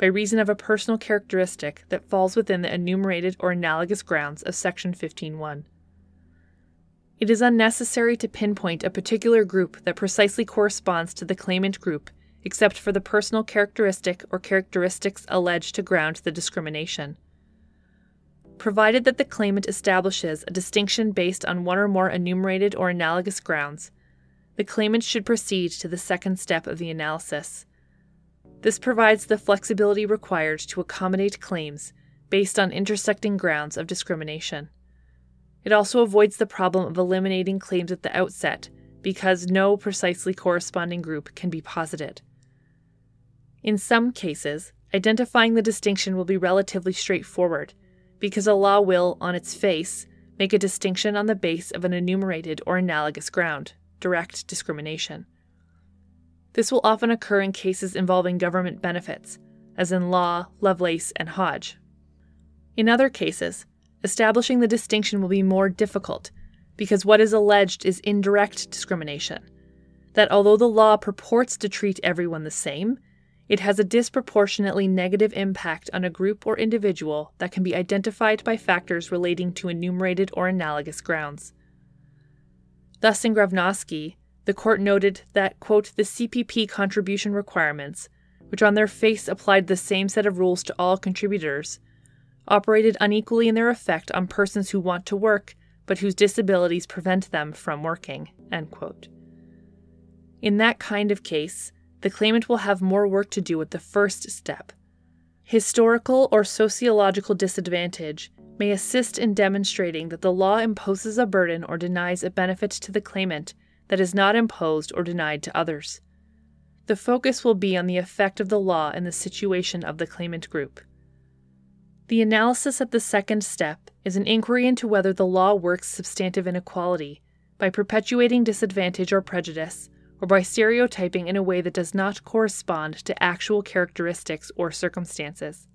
[SPEAKER 1] by reason of a personal characteristic that falls within the enumerated or analogous grounds of Section 15.1. It is unnecessary to pinpoint a particular group that precisely corresponds to the claimant group, except for the personal characteristic or characteristics alleged to ground the discrimination. Provided that the claimant establishes a distinction based on one or more enumerated or analogous grounds, the claimant should proceed to the second step of the analysis. This provides the flexibility required to accommodate claims based on intersecting grounds of discrimination. It also avoids the problem of eliminating claims at the outset because no precisely corresponding group can be posited. In some cases, identifying the distinction will be relatively straightforward because a law will, on its face, make a distinction on the base of an enumerated or analogous ground, direct discrimination. This will often occur in cases involving government benefits, as in Law, Lovelace, and Hodge. In other cases, establishing the distinction will be more difficult because what is alleged is indirect discrimination. That although the law purports to treat everyone the same, it has a disproportionately negative impact on a group or individual that can be identified by factors relating to enumerated or analogous grounds. Thus, in Granovsky, the court noted that, quote, the CPP contribution requirements, which on their face applied the same set of rules to all contributors, operated unequally in their effect on persons who want to work but whose disabilities prevent them from working. End quote. In that kind of case, the claimant will have more work to do at the first step. Historical or sociological disadvantage may assist in demonstrating that the law imposes a burden or denies a benefit to the claimant that is not imposed or denied to others. The focus will be on the effect of the law in the situation of the claimant group. The analysis at the second step is an inquiry into whether the law works substantive inequality by perpetuating disadvantage or prejudice, or by stereotyping in a way that does not correspond to actual characteristics or circumstances.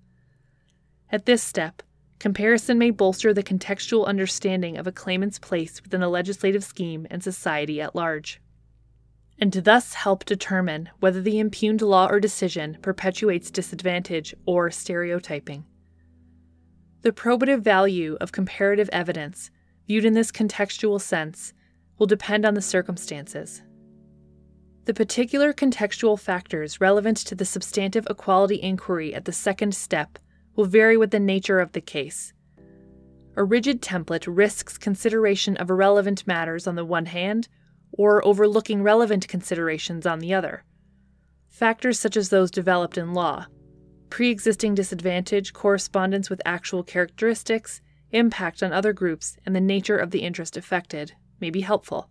[SPEAKER 1] At this step, comparison may bolster the contextual understanding of a claimant's place within the legislative scheme and society at large, and thus help determine whether the impugned law or decision perpetuates disadvantage or stereotyping. The probative value of comparative evidence, viewed in this contextual sense, will depend on the circumstances. The particular contextual factors relevant to the substantive equality inquiry at the second step will vary with the nature of the case. A rigid template risks consideration of irrelevant matters on the one hand, or overlooking relevant considerations on the other. Factors such as those developed in law, pre existing disadvantage, correspondence with actual characteristics, impact on other groups, and the nature of the interest affected may be helpful.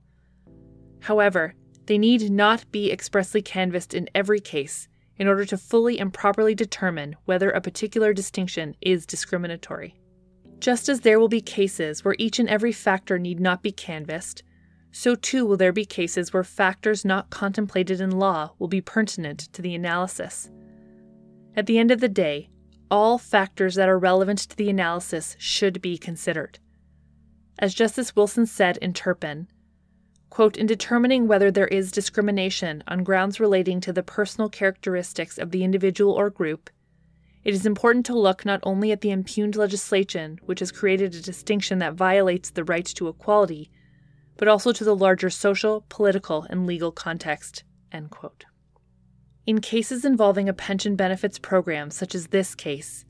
[SPEAKER 1] However, they need not be expressly canvassed in every case in order to fully and properly determine whether a particular distinction is discriminatory. Just as there will be cases where each and every factor need not be canvassed, so too will there be cases where factors not contemplated in law will be pertinent to the analysis. At the end of the day, all factors that are relevant to the analysis should be considered. As Justice Wilson said in Turpin, quote, in determining whether there is discrimination on grounds relating to the personal characteristics of the individual or group, it is important to look not only at the impugned legislation, which has created a distinction that violates the right to equality, but also to the larger social, political, and legal context. In cases involving a pension benefits program, such as this case,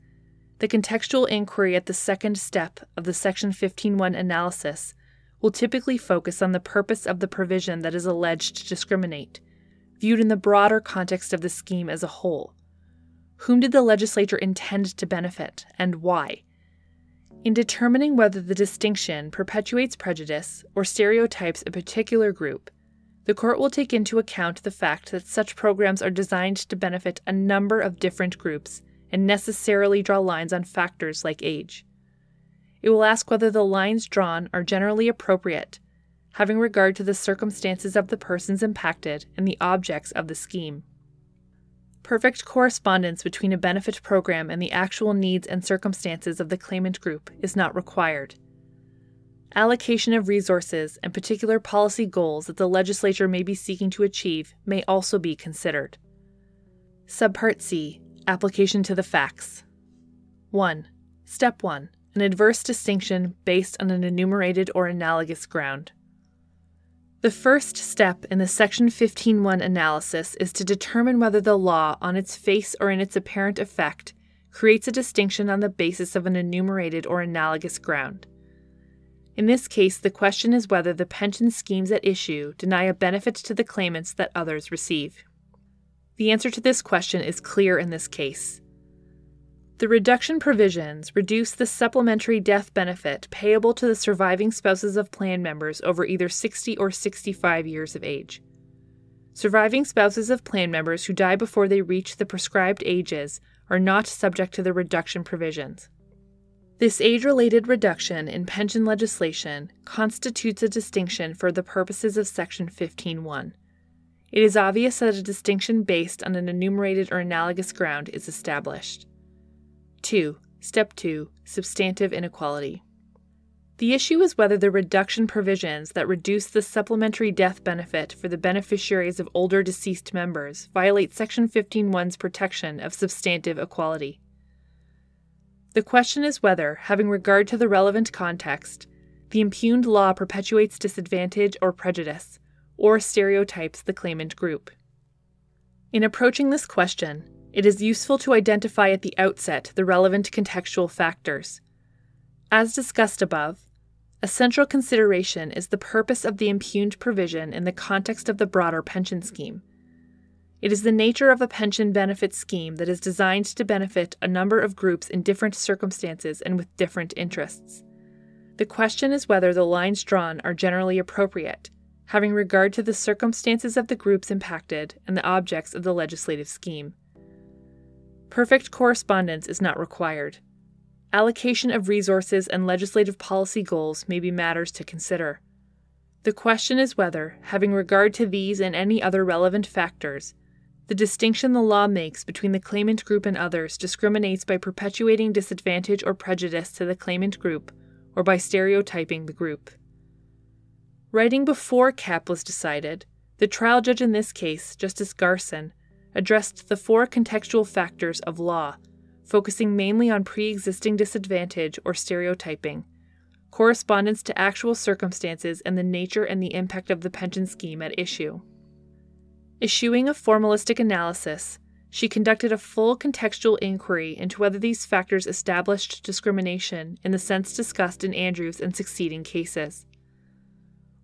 [SPEAKER 1] the contextual inquiry at the second step of the Section 15.1 analysis will typically focus on the purpose of the provision that is alleged to discriminate, viewed in the broader context of the scheme as a whole. Whom did the legislature intend to benefit, and why? In determining whether the distinction perpetuates prejudice or stereotypes a particular group, the court will take into account the fact that such programs are designed to benefit a number of different groups and necessarily draw lines on factors like age. It will ask whether the lines drawn are generally appropriate, having regard to the circumstances of the persons impacted and the objects of the scheme. Perfect correspondence between a benefit program and the actual needs and circumstances of the claimant group is not required. Allocation of resources and particular policy goals that the legislature may be seeking to achieve may also be considered. Subpart C Application to the Facts 1. Step 1 An adverse distinction based on an enumerated or analogous ground. The first step in the Section 15.1 analysis is to determine whether the law, on its face or in its apparent effect, creates a distinction on the basis of an enumerated or analogous ground. In this case, the question is whether the pension schemes at issue deny a benefit to the claimants that others receive. The answer to this question is clear in this case. The reduction provisions reduce the supplementary death benefit payable to the surviving spouses of plan members over either 60 or 65 years of age. Surviving spouses of plan members who die before they reach the prescribed ages are not subject to the reduction provisions. This age related reduction in pension legislation constitutes a distinction for the purposes of Section 15.1. It is obvious that a distinction based on an enumerated or analogous ground is established. 2. Step 2 Substantive Inequality. The issue is whether the reduction provisions that reduce the supplementary death benefit for the beneficiaries of older deceased members violate Section 15.1's protection of substantive equality. The question is whether, having regard to the relevant context, the impugned law perpetuates disadvantage or prejudice, or stereotypes the claimant group. In approaching this question, it is useful to identify at the outset the relevant contextual factors. As discussed above, a central consideration is the purpose of the impugned provision in the context of the broader pension scheme. It is the nature of a pension benefit scheme that is designed to benefit a number of groups in different circumstances and with different interests. The question is whether the lines drawn are generally appropriate having regard to the circumstances of the groups impacted and the objects of the legislative scheme. Perfect correspondence is not required. Allocation of resources and legislative policy goals may be matters to consider. The question is whether, having regard to these and any other relevant factors, the distinction the law makes between the claimant group and others discriminates by perpetuating disadvantage or prejudice to the claimant group or by stereotyping the group. Writing before Kapp was decided, the trial judge in this case, Justice Garson, addressed the four contextual factors of law, focusing mainly on pre existing disadvantage or stereotyping, correspondence to actual circumstances, and the nature and the impact of the pension scheme at issue. Eschewing a formalistic analysis, she conducted a full contextual inquiry into whether these factors established discrimination in the sense discussed in Andrews and succeeding cases.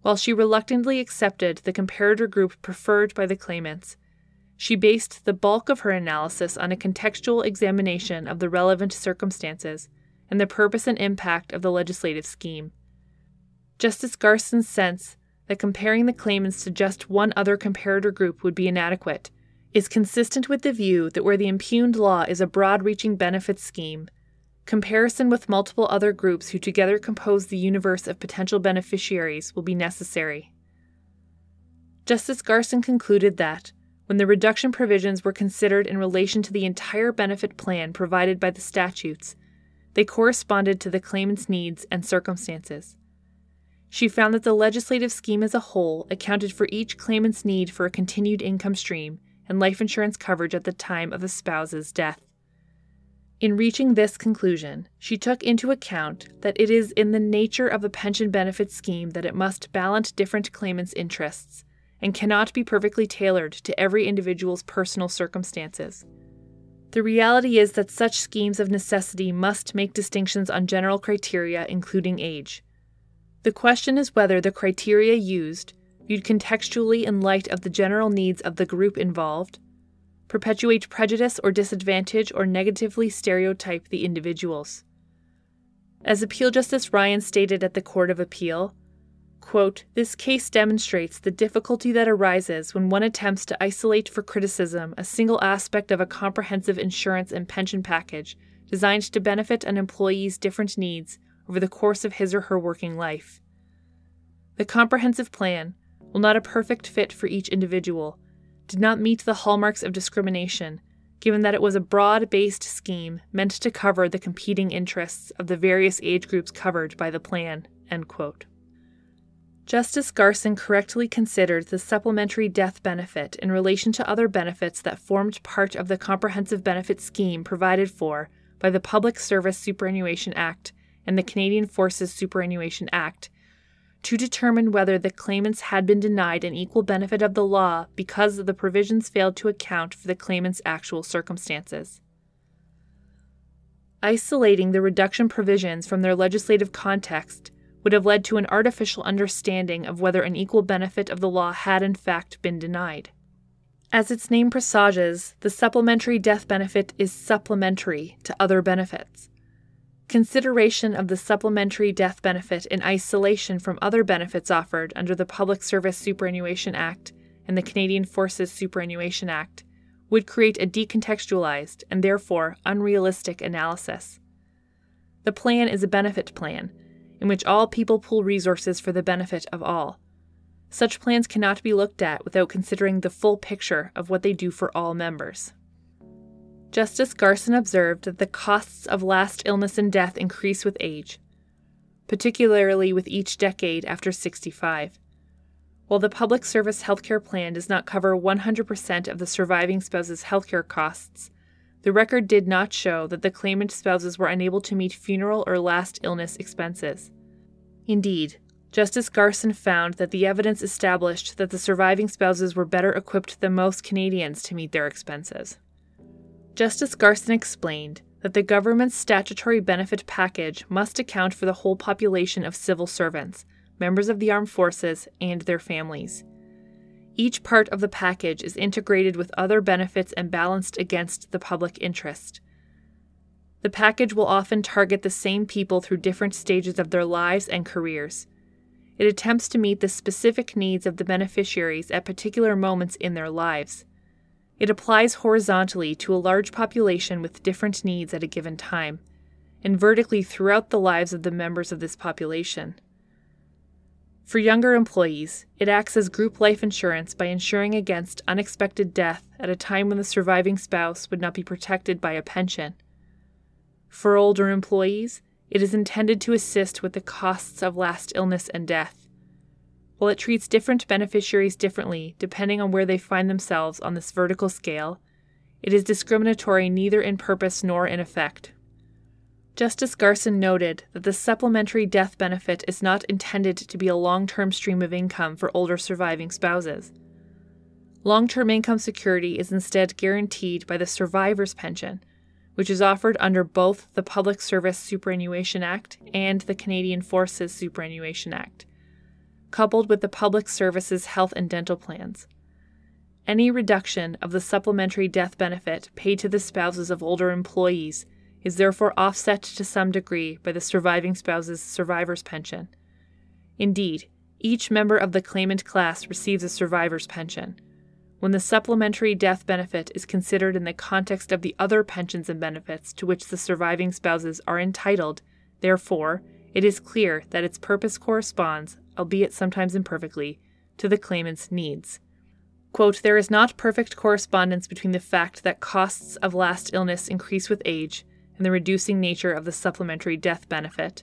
[SPEAKER 1] While she reluctantly accepted the comparator group preferred by the claimants, she based the bulk of her analysis on a contextual examination of the relevant circumstances and the purpose and impact of the legislative scheme. Justice Garson's sense that comparing the claimants to just one other comparator group would be inadequate is consistent with the view that where the impugned law is a broad reaching benefits scheme, Comparison with multiple other groups who together compose the universe of potential beneficiaries will be necessary. Justice Garson concluded that, when the reduction provisions were considered in relation to the entire benefit plan provided by the statutes, they corresponded to the claimant's needs and circumstances. She found that the legislative scheme as a whole accounted for each claimant's need for a continued income stream and life insurance coverage at the time of a spouse's death. In reaching this conclusion, she took into account that it is in the nature of a pension benefit scheme that it must balance different claimants' interests and cannot be perfectly tailored to every individual's personal circumstances. The reality is that such schemes of necessity must make distinctions on general criteria, including age. The question is whether the criteria used, viewed contextually in light of the general needs of the group involved, perpetuate prejudice or disadvantage or negatively stereotype the individuals. As Appeal Justice Ryan stated at the Court of Appeal, Quote, this case demonstrates the difficulty that arises when one attempts to isolate for criticism a single aspect of a comprehensive insurance and pension package designed to benefit an employee's different needs over the course of his or her working life. The comprehensive plan, while not a perfect fit for each individual, did not meet the hallmarks of discrimination, given that it was a broad based scheme meant to cover the competing interests of the various age groups covered by the plan. Justice Garson correctly considered the supplementary death benefit in relation to other benefits that formed part of the comprehensive benefit scheme provided for by the Public Service Superannuation Act and the Canadian Forces Superannuation Act to determine whether the claimants had been denied an equal benefit of the law because the provisions failed to account for the claimant's actual circumstances. Isolating the reduction provisions from their legislative context would have led to an artificial understanding of whether an equal benefit of the law had in fact been denied. As its name presages, the supplementary death benefit is supplementary to other benefits. Consideration of the supplementary death benefit in isolation from other benefits offered under the Public Service Superannuation Act and the Canadian Forces Superannuation Act would create a decontextualized and therefore unrealistic analysis. The plan is a benefit plan, in which all people pool resources for the benefit of all. Such plans cannot be looked at without considering the full picture of what they do for all members. Justice Garson observed that the costs of last illness and death increase with age, particularly with each decade after 65. While the public service healthcare plan does not cover 100% of the surviving spouse's healthcare costs, the record did not show that the claimant spouses were unable to meet funeral or last illness expenses. Indeed, Justice Garson found that the evidence established that the surviving spouses were better equipped than most Canadians to meet their expenses. Justice Garson explained that the government's statutory benefit package must account for the whole population of civil servants, members of the armed forces, and their families. Each part of the package is integrated with other benefits and balanced against the public interest. The package will often target the same people through different stages of their lives and careers. It attempts to meet the specific needs of the beneficiaries at particular moments in their lives. It applies horizontally to a large population with different needs at a given time, and vertically throughout the lives of the members of this population. For younger employees, it acts as group life insurance by insuring against unexpected death at a time when the surviving spouse would not be protected by a pension. For older employees, it is intended to assist with the costs of last illness and death. While it treats different beneficiaries differently depending on where they find themselves on this vertical scale, it is discriminatory neither in purpose nor in effect. Justice Garson noted that the supplementary death benefit is not intended to be a long term stream of income for older surviving spouses. Long term income security is instead guaranteed by the survivor's pension, which is offered under both the Public Service Superannuation Act and the Canadian Forces Superannuation Act, coupled with the Public Services health and dental plans. Any reduction of the supplementary death benefit paid to the spouses of older employees is therefore offset to some degree by the surviving spouse's survivor's pension. Indeed, each member of the claimant class receives a survivor's pension when the supplementary death benefit is considered in the context of the other pensions and benefits to which the surviving spouses are entitled, therefore, it is clear that its purpose corresponds, albeit sometimes imperfectly, to the claimant's needs. Quote, there is not perfect correspondence between the fact that costs of last illness increase with age and the reducing nature of the supplementary death benefit,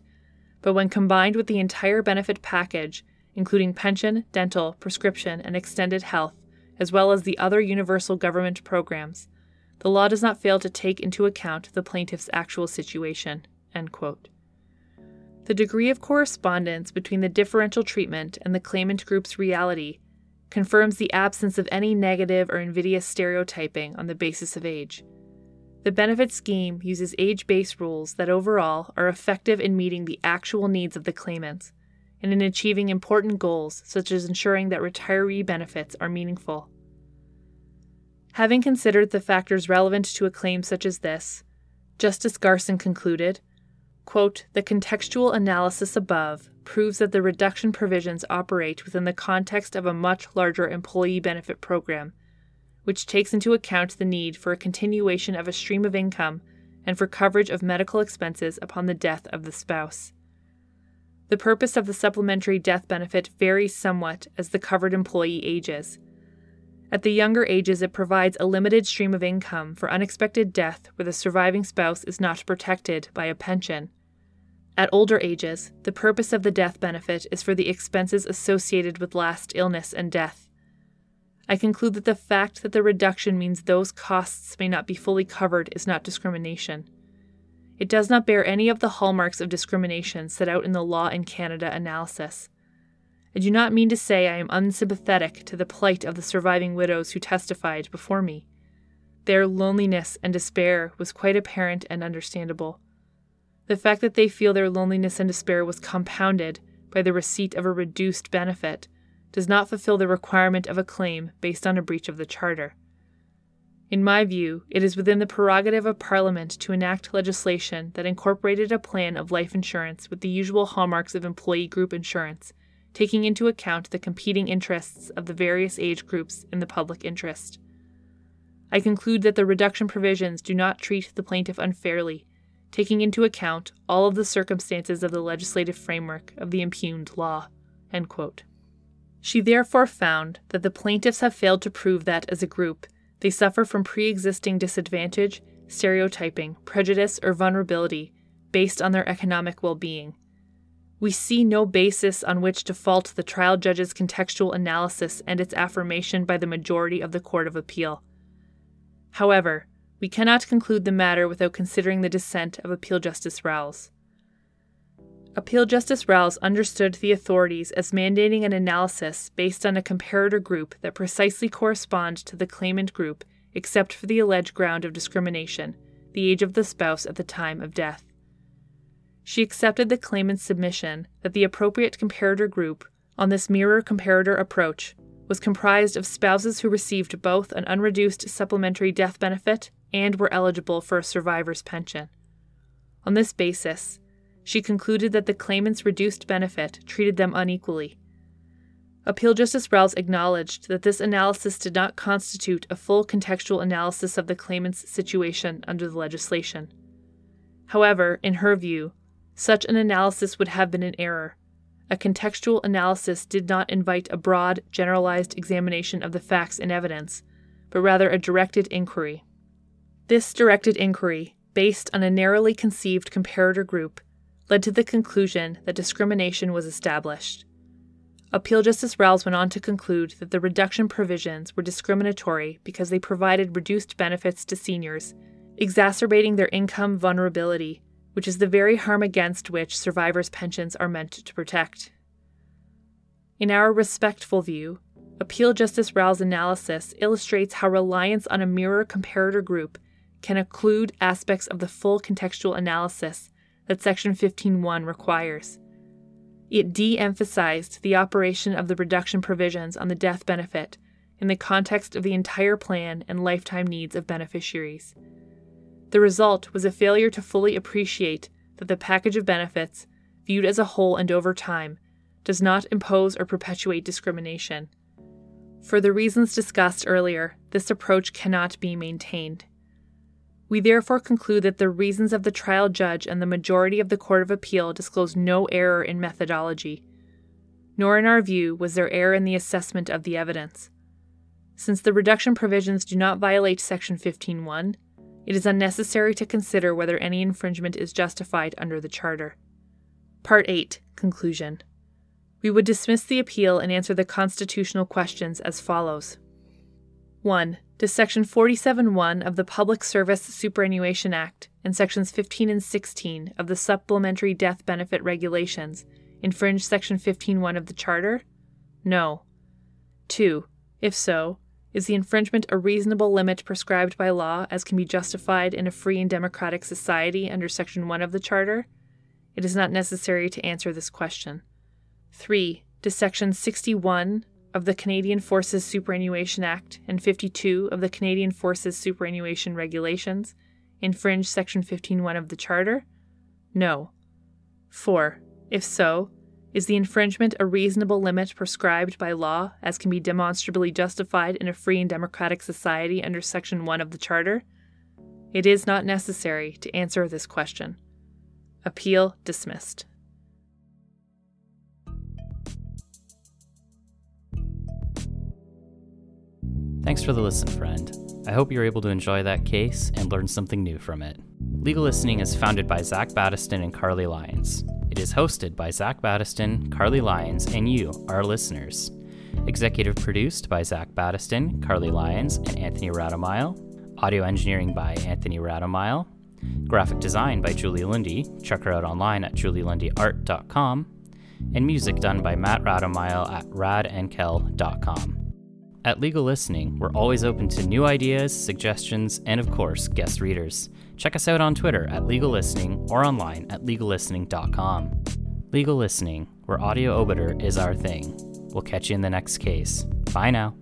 [SPEAKER 1] but when combined with the entire benefit package, including pension, dental, prescription, and extended health, as well as the other universal government programs, the law does not fail to take into account the plaintiff's actual situation. The degree of correspondence between the differential treatment and the claimant group's reality confirms the absence of any negative or invidious stereotyping on the basis of age. The benefit scheme uses age based rules that overall are effective in meeting the actual needs of the claimants and in achieving important goals such as ensuring that retiree benefits are meaningful. Having considered the factors relevant to a claim such as this, Justice Garson concluded quote, the contextual analysis above proves that the reduction provisions operate within the context of a much larger employee benefit program, which takes into account the need for a continuation of a stream of income and for coverage of medical expenses upon the death of the spouse. The purpose of the supplementary death benefit varies somewhat as the covered employee ages. At the younger ages, it provides a limited stream of income for unexpected death where the surviving spouse is not protected by a pension. At older ages, the purpose of the death benefit is for the expenses associated with last illness and death. I conclude that the fact that the reduction means those costs may not be fully covered is not discrimination. It does not bear any of the hallmarks of discrimination set out in the Law in Canada analysis. I do not mean to say I am unsympathetic to the plight of the surviving widows who testified before me. Their loneliness and despair was quite apparent and understandable. The fact that they feel their loneliness and despair was compounded by the receipt of a reduced benefit does not fulfill the requirement of a claim based on a breach of the Charter. In my view, it is within the prerogative of Parliament to enact legislation that incorporated a plan of life insurance with the usual hallmarks of employee group insurance, taking into account the competing interests of the various age groups in the public interest. I conclude that the reduction provisions do not treat the plaintiff unfairly, taking into account all of the circumstances of the legislative framework of the impugned law. She therefore found that the plaintiffs have failed to prove that, as a group, they suffer from pre existing disadvantage, stereotyping, prejudice, or vulnerability based on their economic well being. We see no basis on which to fault the trial judge's contextual analysis and its affirmation by the majority of the Court of Appeal. However, we cannot conclude the matter without considering the dissent of Appeal Justice Rowles. Appeal Justice Rowles understood the authorities as mandating an analysis based on a comparator group that precisely correspond to the claimant group except for the alleged ground of discrimination, the age of the spouse at the time of death. She accepted the claimant's submission that the appropriate comparator group on this mirror comparator approach was comprised of spouses who received both an unreduced supplementary death benefit and were eligible for a survivor's pension. On this basis, she concluded that the claimant's reduced benefit treated them unequally. Appeal Justice Rowles acknowledged that this analysis did not constitute a full contextual analysis of the claimant's situation under the legislation. However, in her view, such an analysis would have been an error. A contextual analysis did not invite a broad, generalized examination of the facts and evidence, but rather a directed inquiry. This directed inquiry, based on a narrowly conceived comparator group, led to the conclusion that discrimination was established. Appeal Justice Rowles went on to conclude that the reduction provisions were discriminatory because they provided reduced benefits to seniors, exacerbating their income vulnerability, which is the very harm against which survivors' pensions are meant to protect. In our respectful view, Appeal Justice Rowles' analysis illustrates how reliance on a mirror comparator group can occlude aspects of the full contextual analysis that Section 15.1 requires. It de emphasized the operation of the reduction provisions on the death benefit in the context of the entire plan and lifetime needs of beneficiaries. The result was a failure to fully appreciate that the package of benefits, viewed as a whole and over time, does not impose or perpetuate discrimination. For the reasons discussed earlier, this approach cannot be maintained. We therefore conclude that the reasons of the trial judge and the majority of the Court of Appeal disclose no error in methodology, nor in our view was there error in the assessment of the evidence. Since the reduction provisions do not violate Section 15.1, it is unnecessary to consider whether any infringement is justified under the Charter. Part 8 Conclusion We would dismiss the appeal and answer the constitutional questions as follows 1 does Section 47.1 of the Public Service Superannuation Act and Sections 15 and 16 of the Supplementary Death Benefit Regulations infringe Section 15.1 of the Charter? No. 2. If so, is the infringement a reasonable limit prescribed by law as can be justified in a free and democratic society under Section 1 of the Charter? It is not necessary to answer this question. 3. Does Section 61 of the Canadian Forces Superannuation Act and 52 of the Canadian Forces Superannuation Regulations infringe Section 15.1 of the Charter? No. 4. If so, is the infringement a reasonable limit prescribed by law as can be demonstrably justified in a free and democratic society under Section 1 of the Charter? It is not necessary to answer this question. Appeal dismissed.
[SPEAKER 2] Thanks for the listen, friend. I hope you're able to enjoy that case and learn something new from it. Legal Listening is founded by Zach Battiston and Carly Lyons. It is hosted by Zach Battiston, Carly Lyons, and you, our listeners. Executive produced by Zach Battiston, Carly Lyons, and Anthony Radomile. Audio engineering by Anthony Radomile. Graphic design by Julie Lundy. Check her out online at julielundyart.com. And music done by Matt Radomile at radandkel.com. At Legal Listening, we're always open to new ideas, suggestions, and of course, guest readers. Check us out on Twitter at Legal Listening or online at legallistening.com. Legal Listening, where audio obiter is our thing. We'll catch you in the next case. Bye now.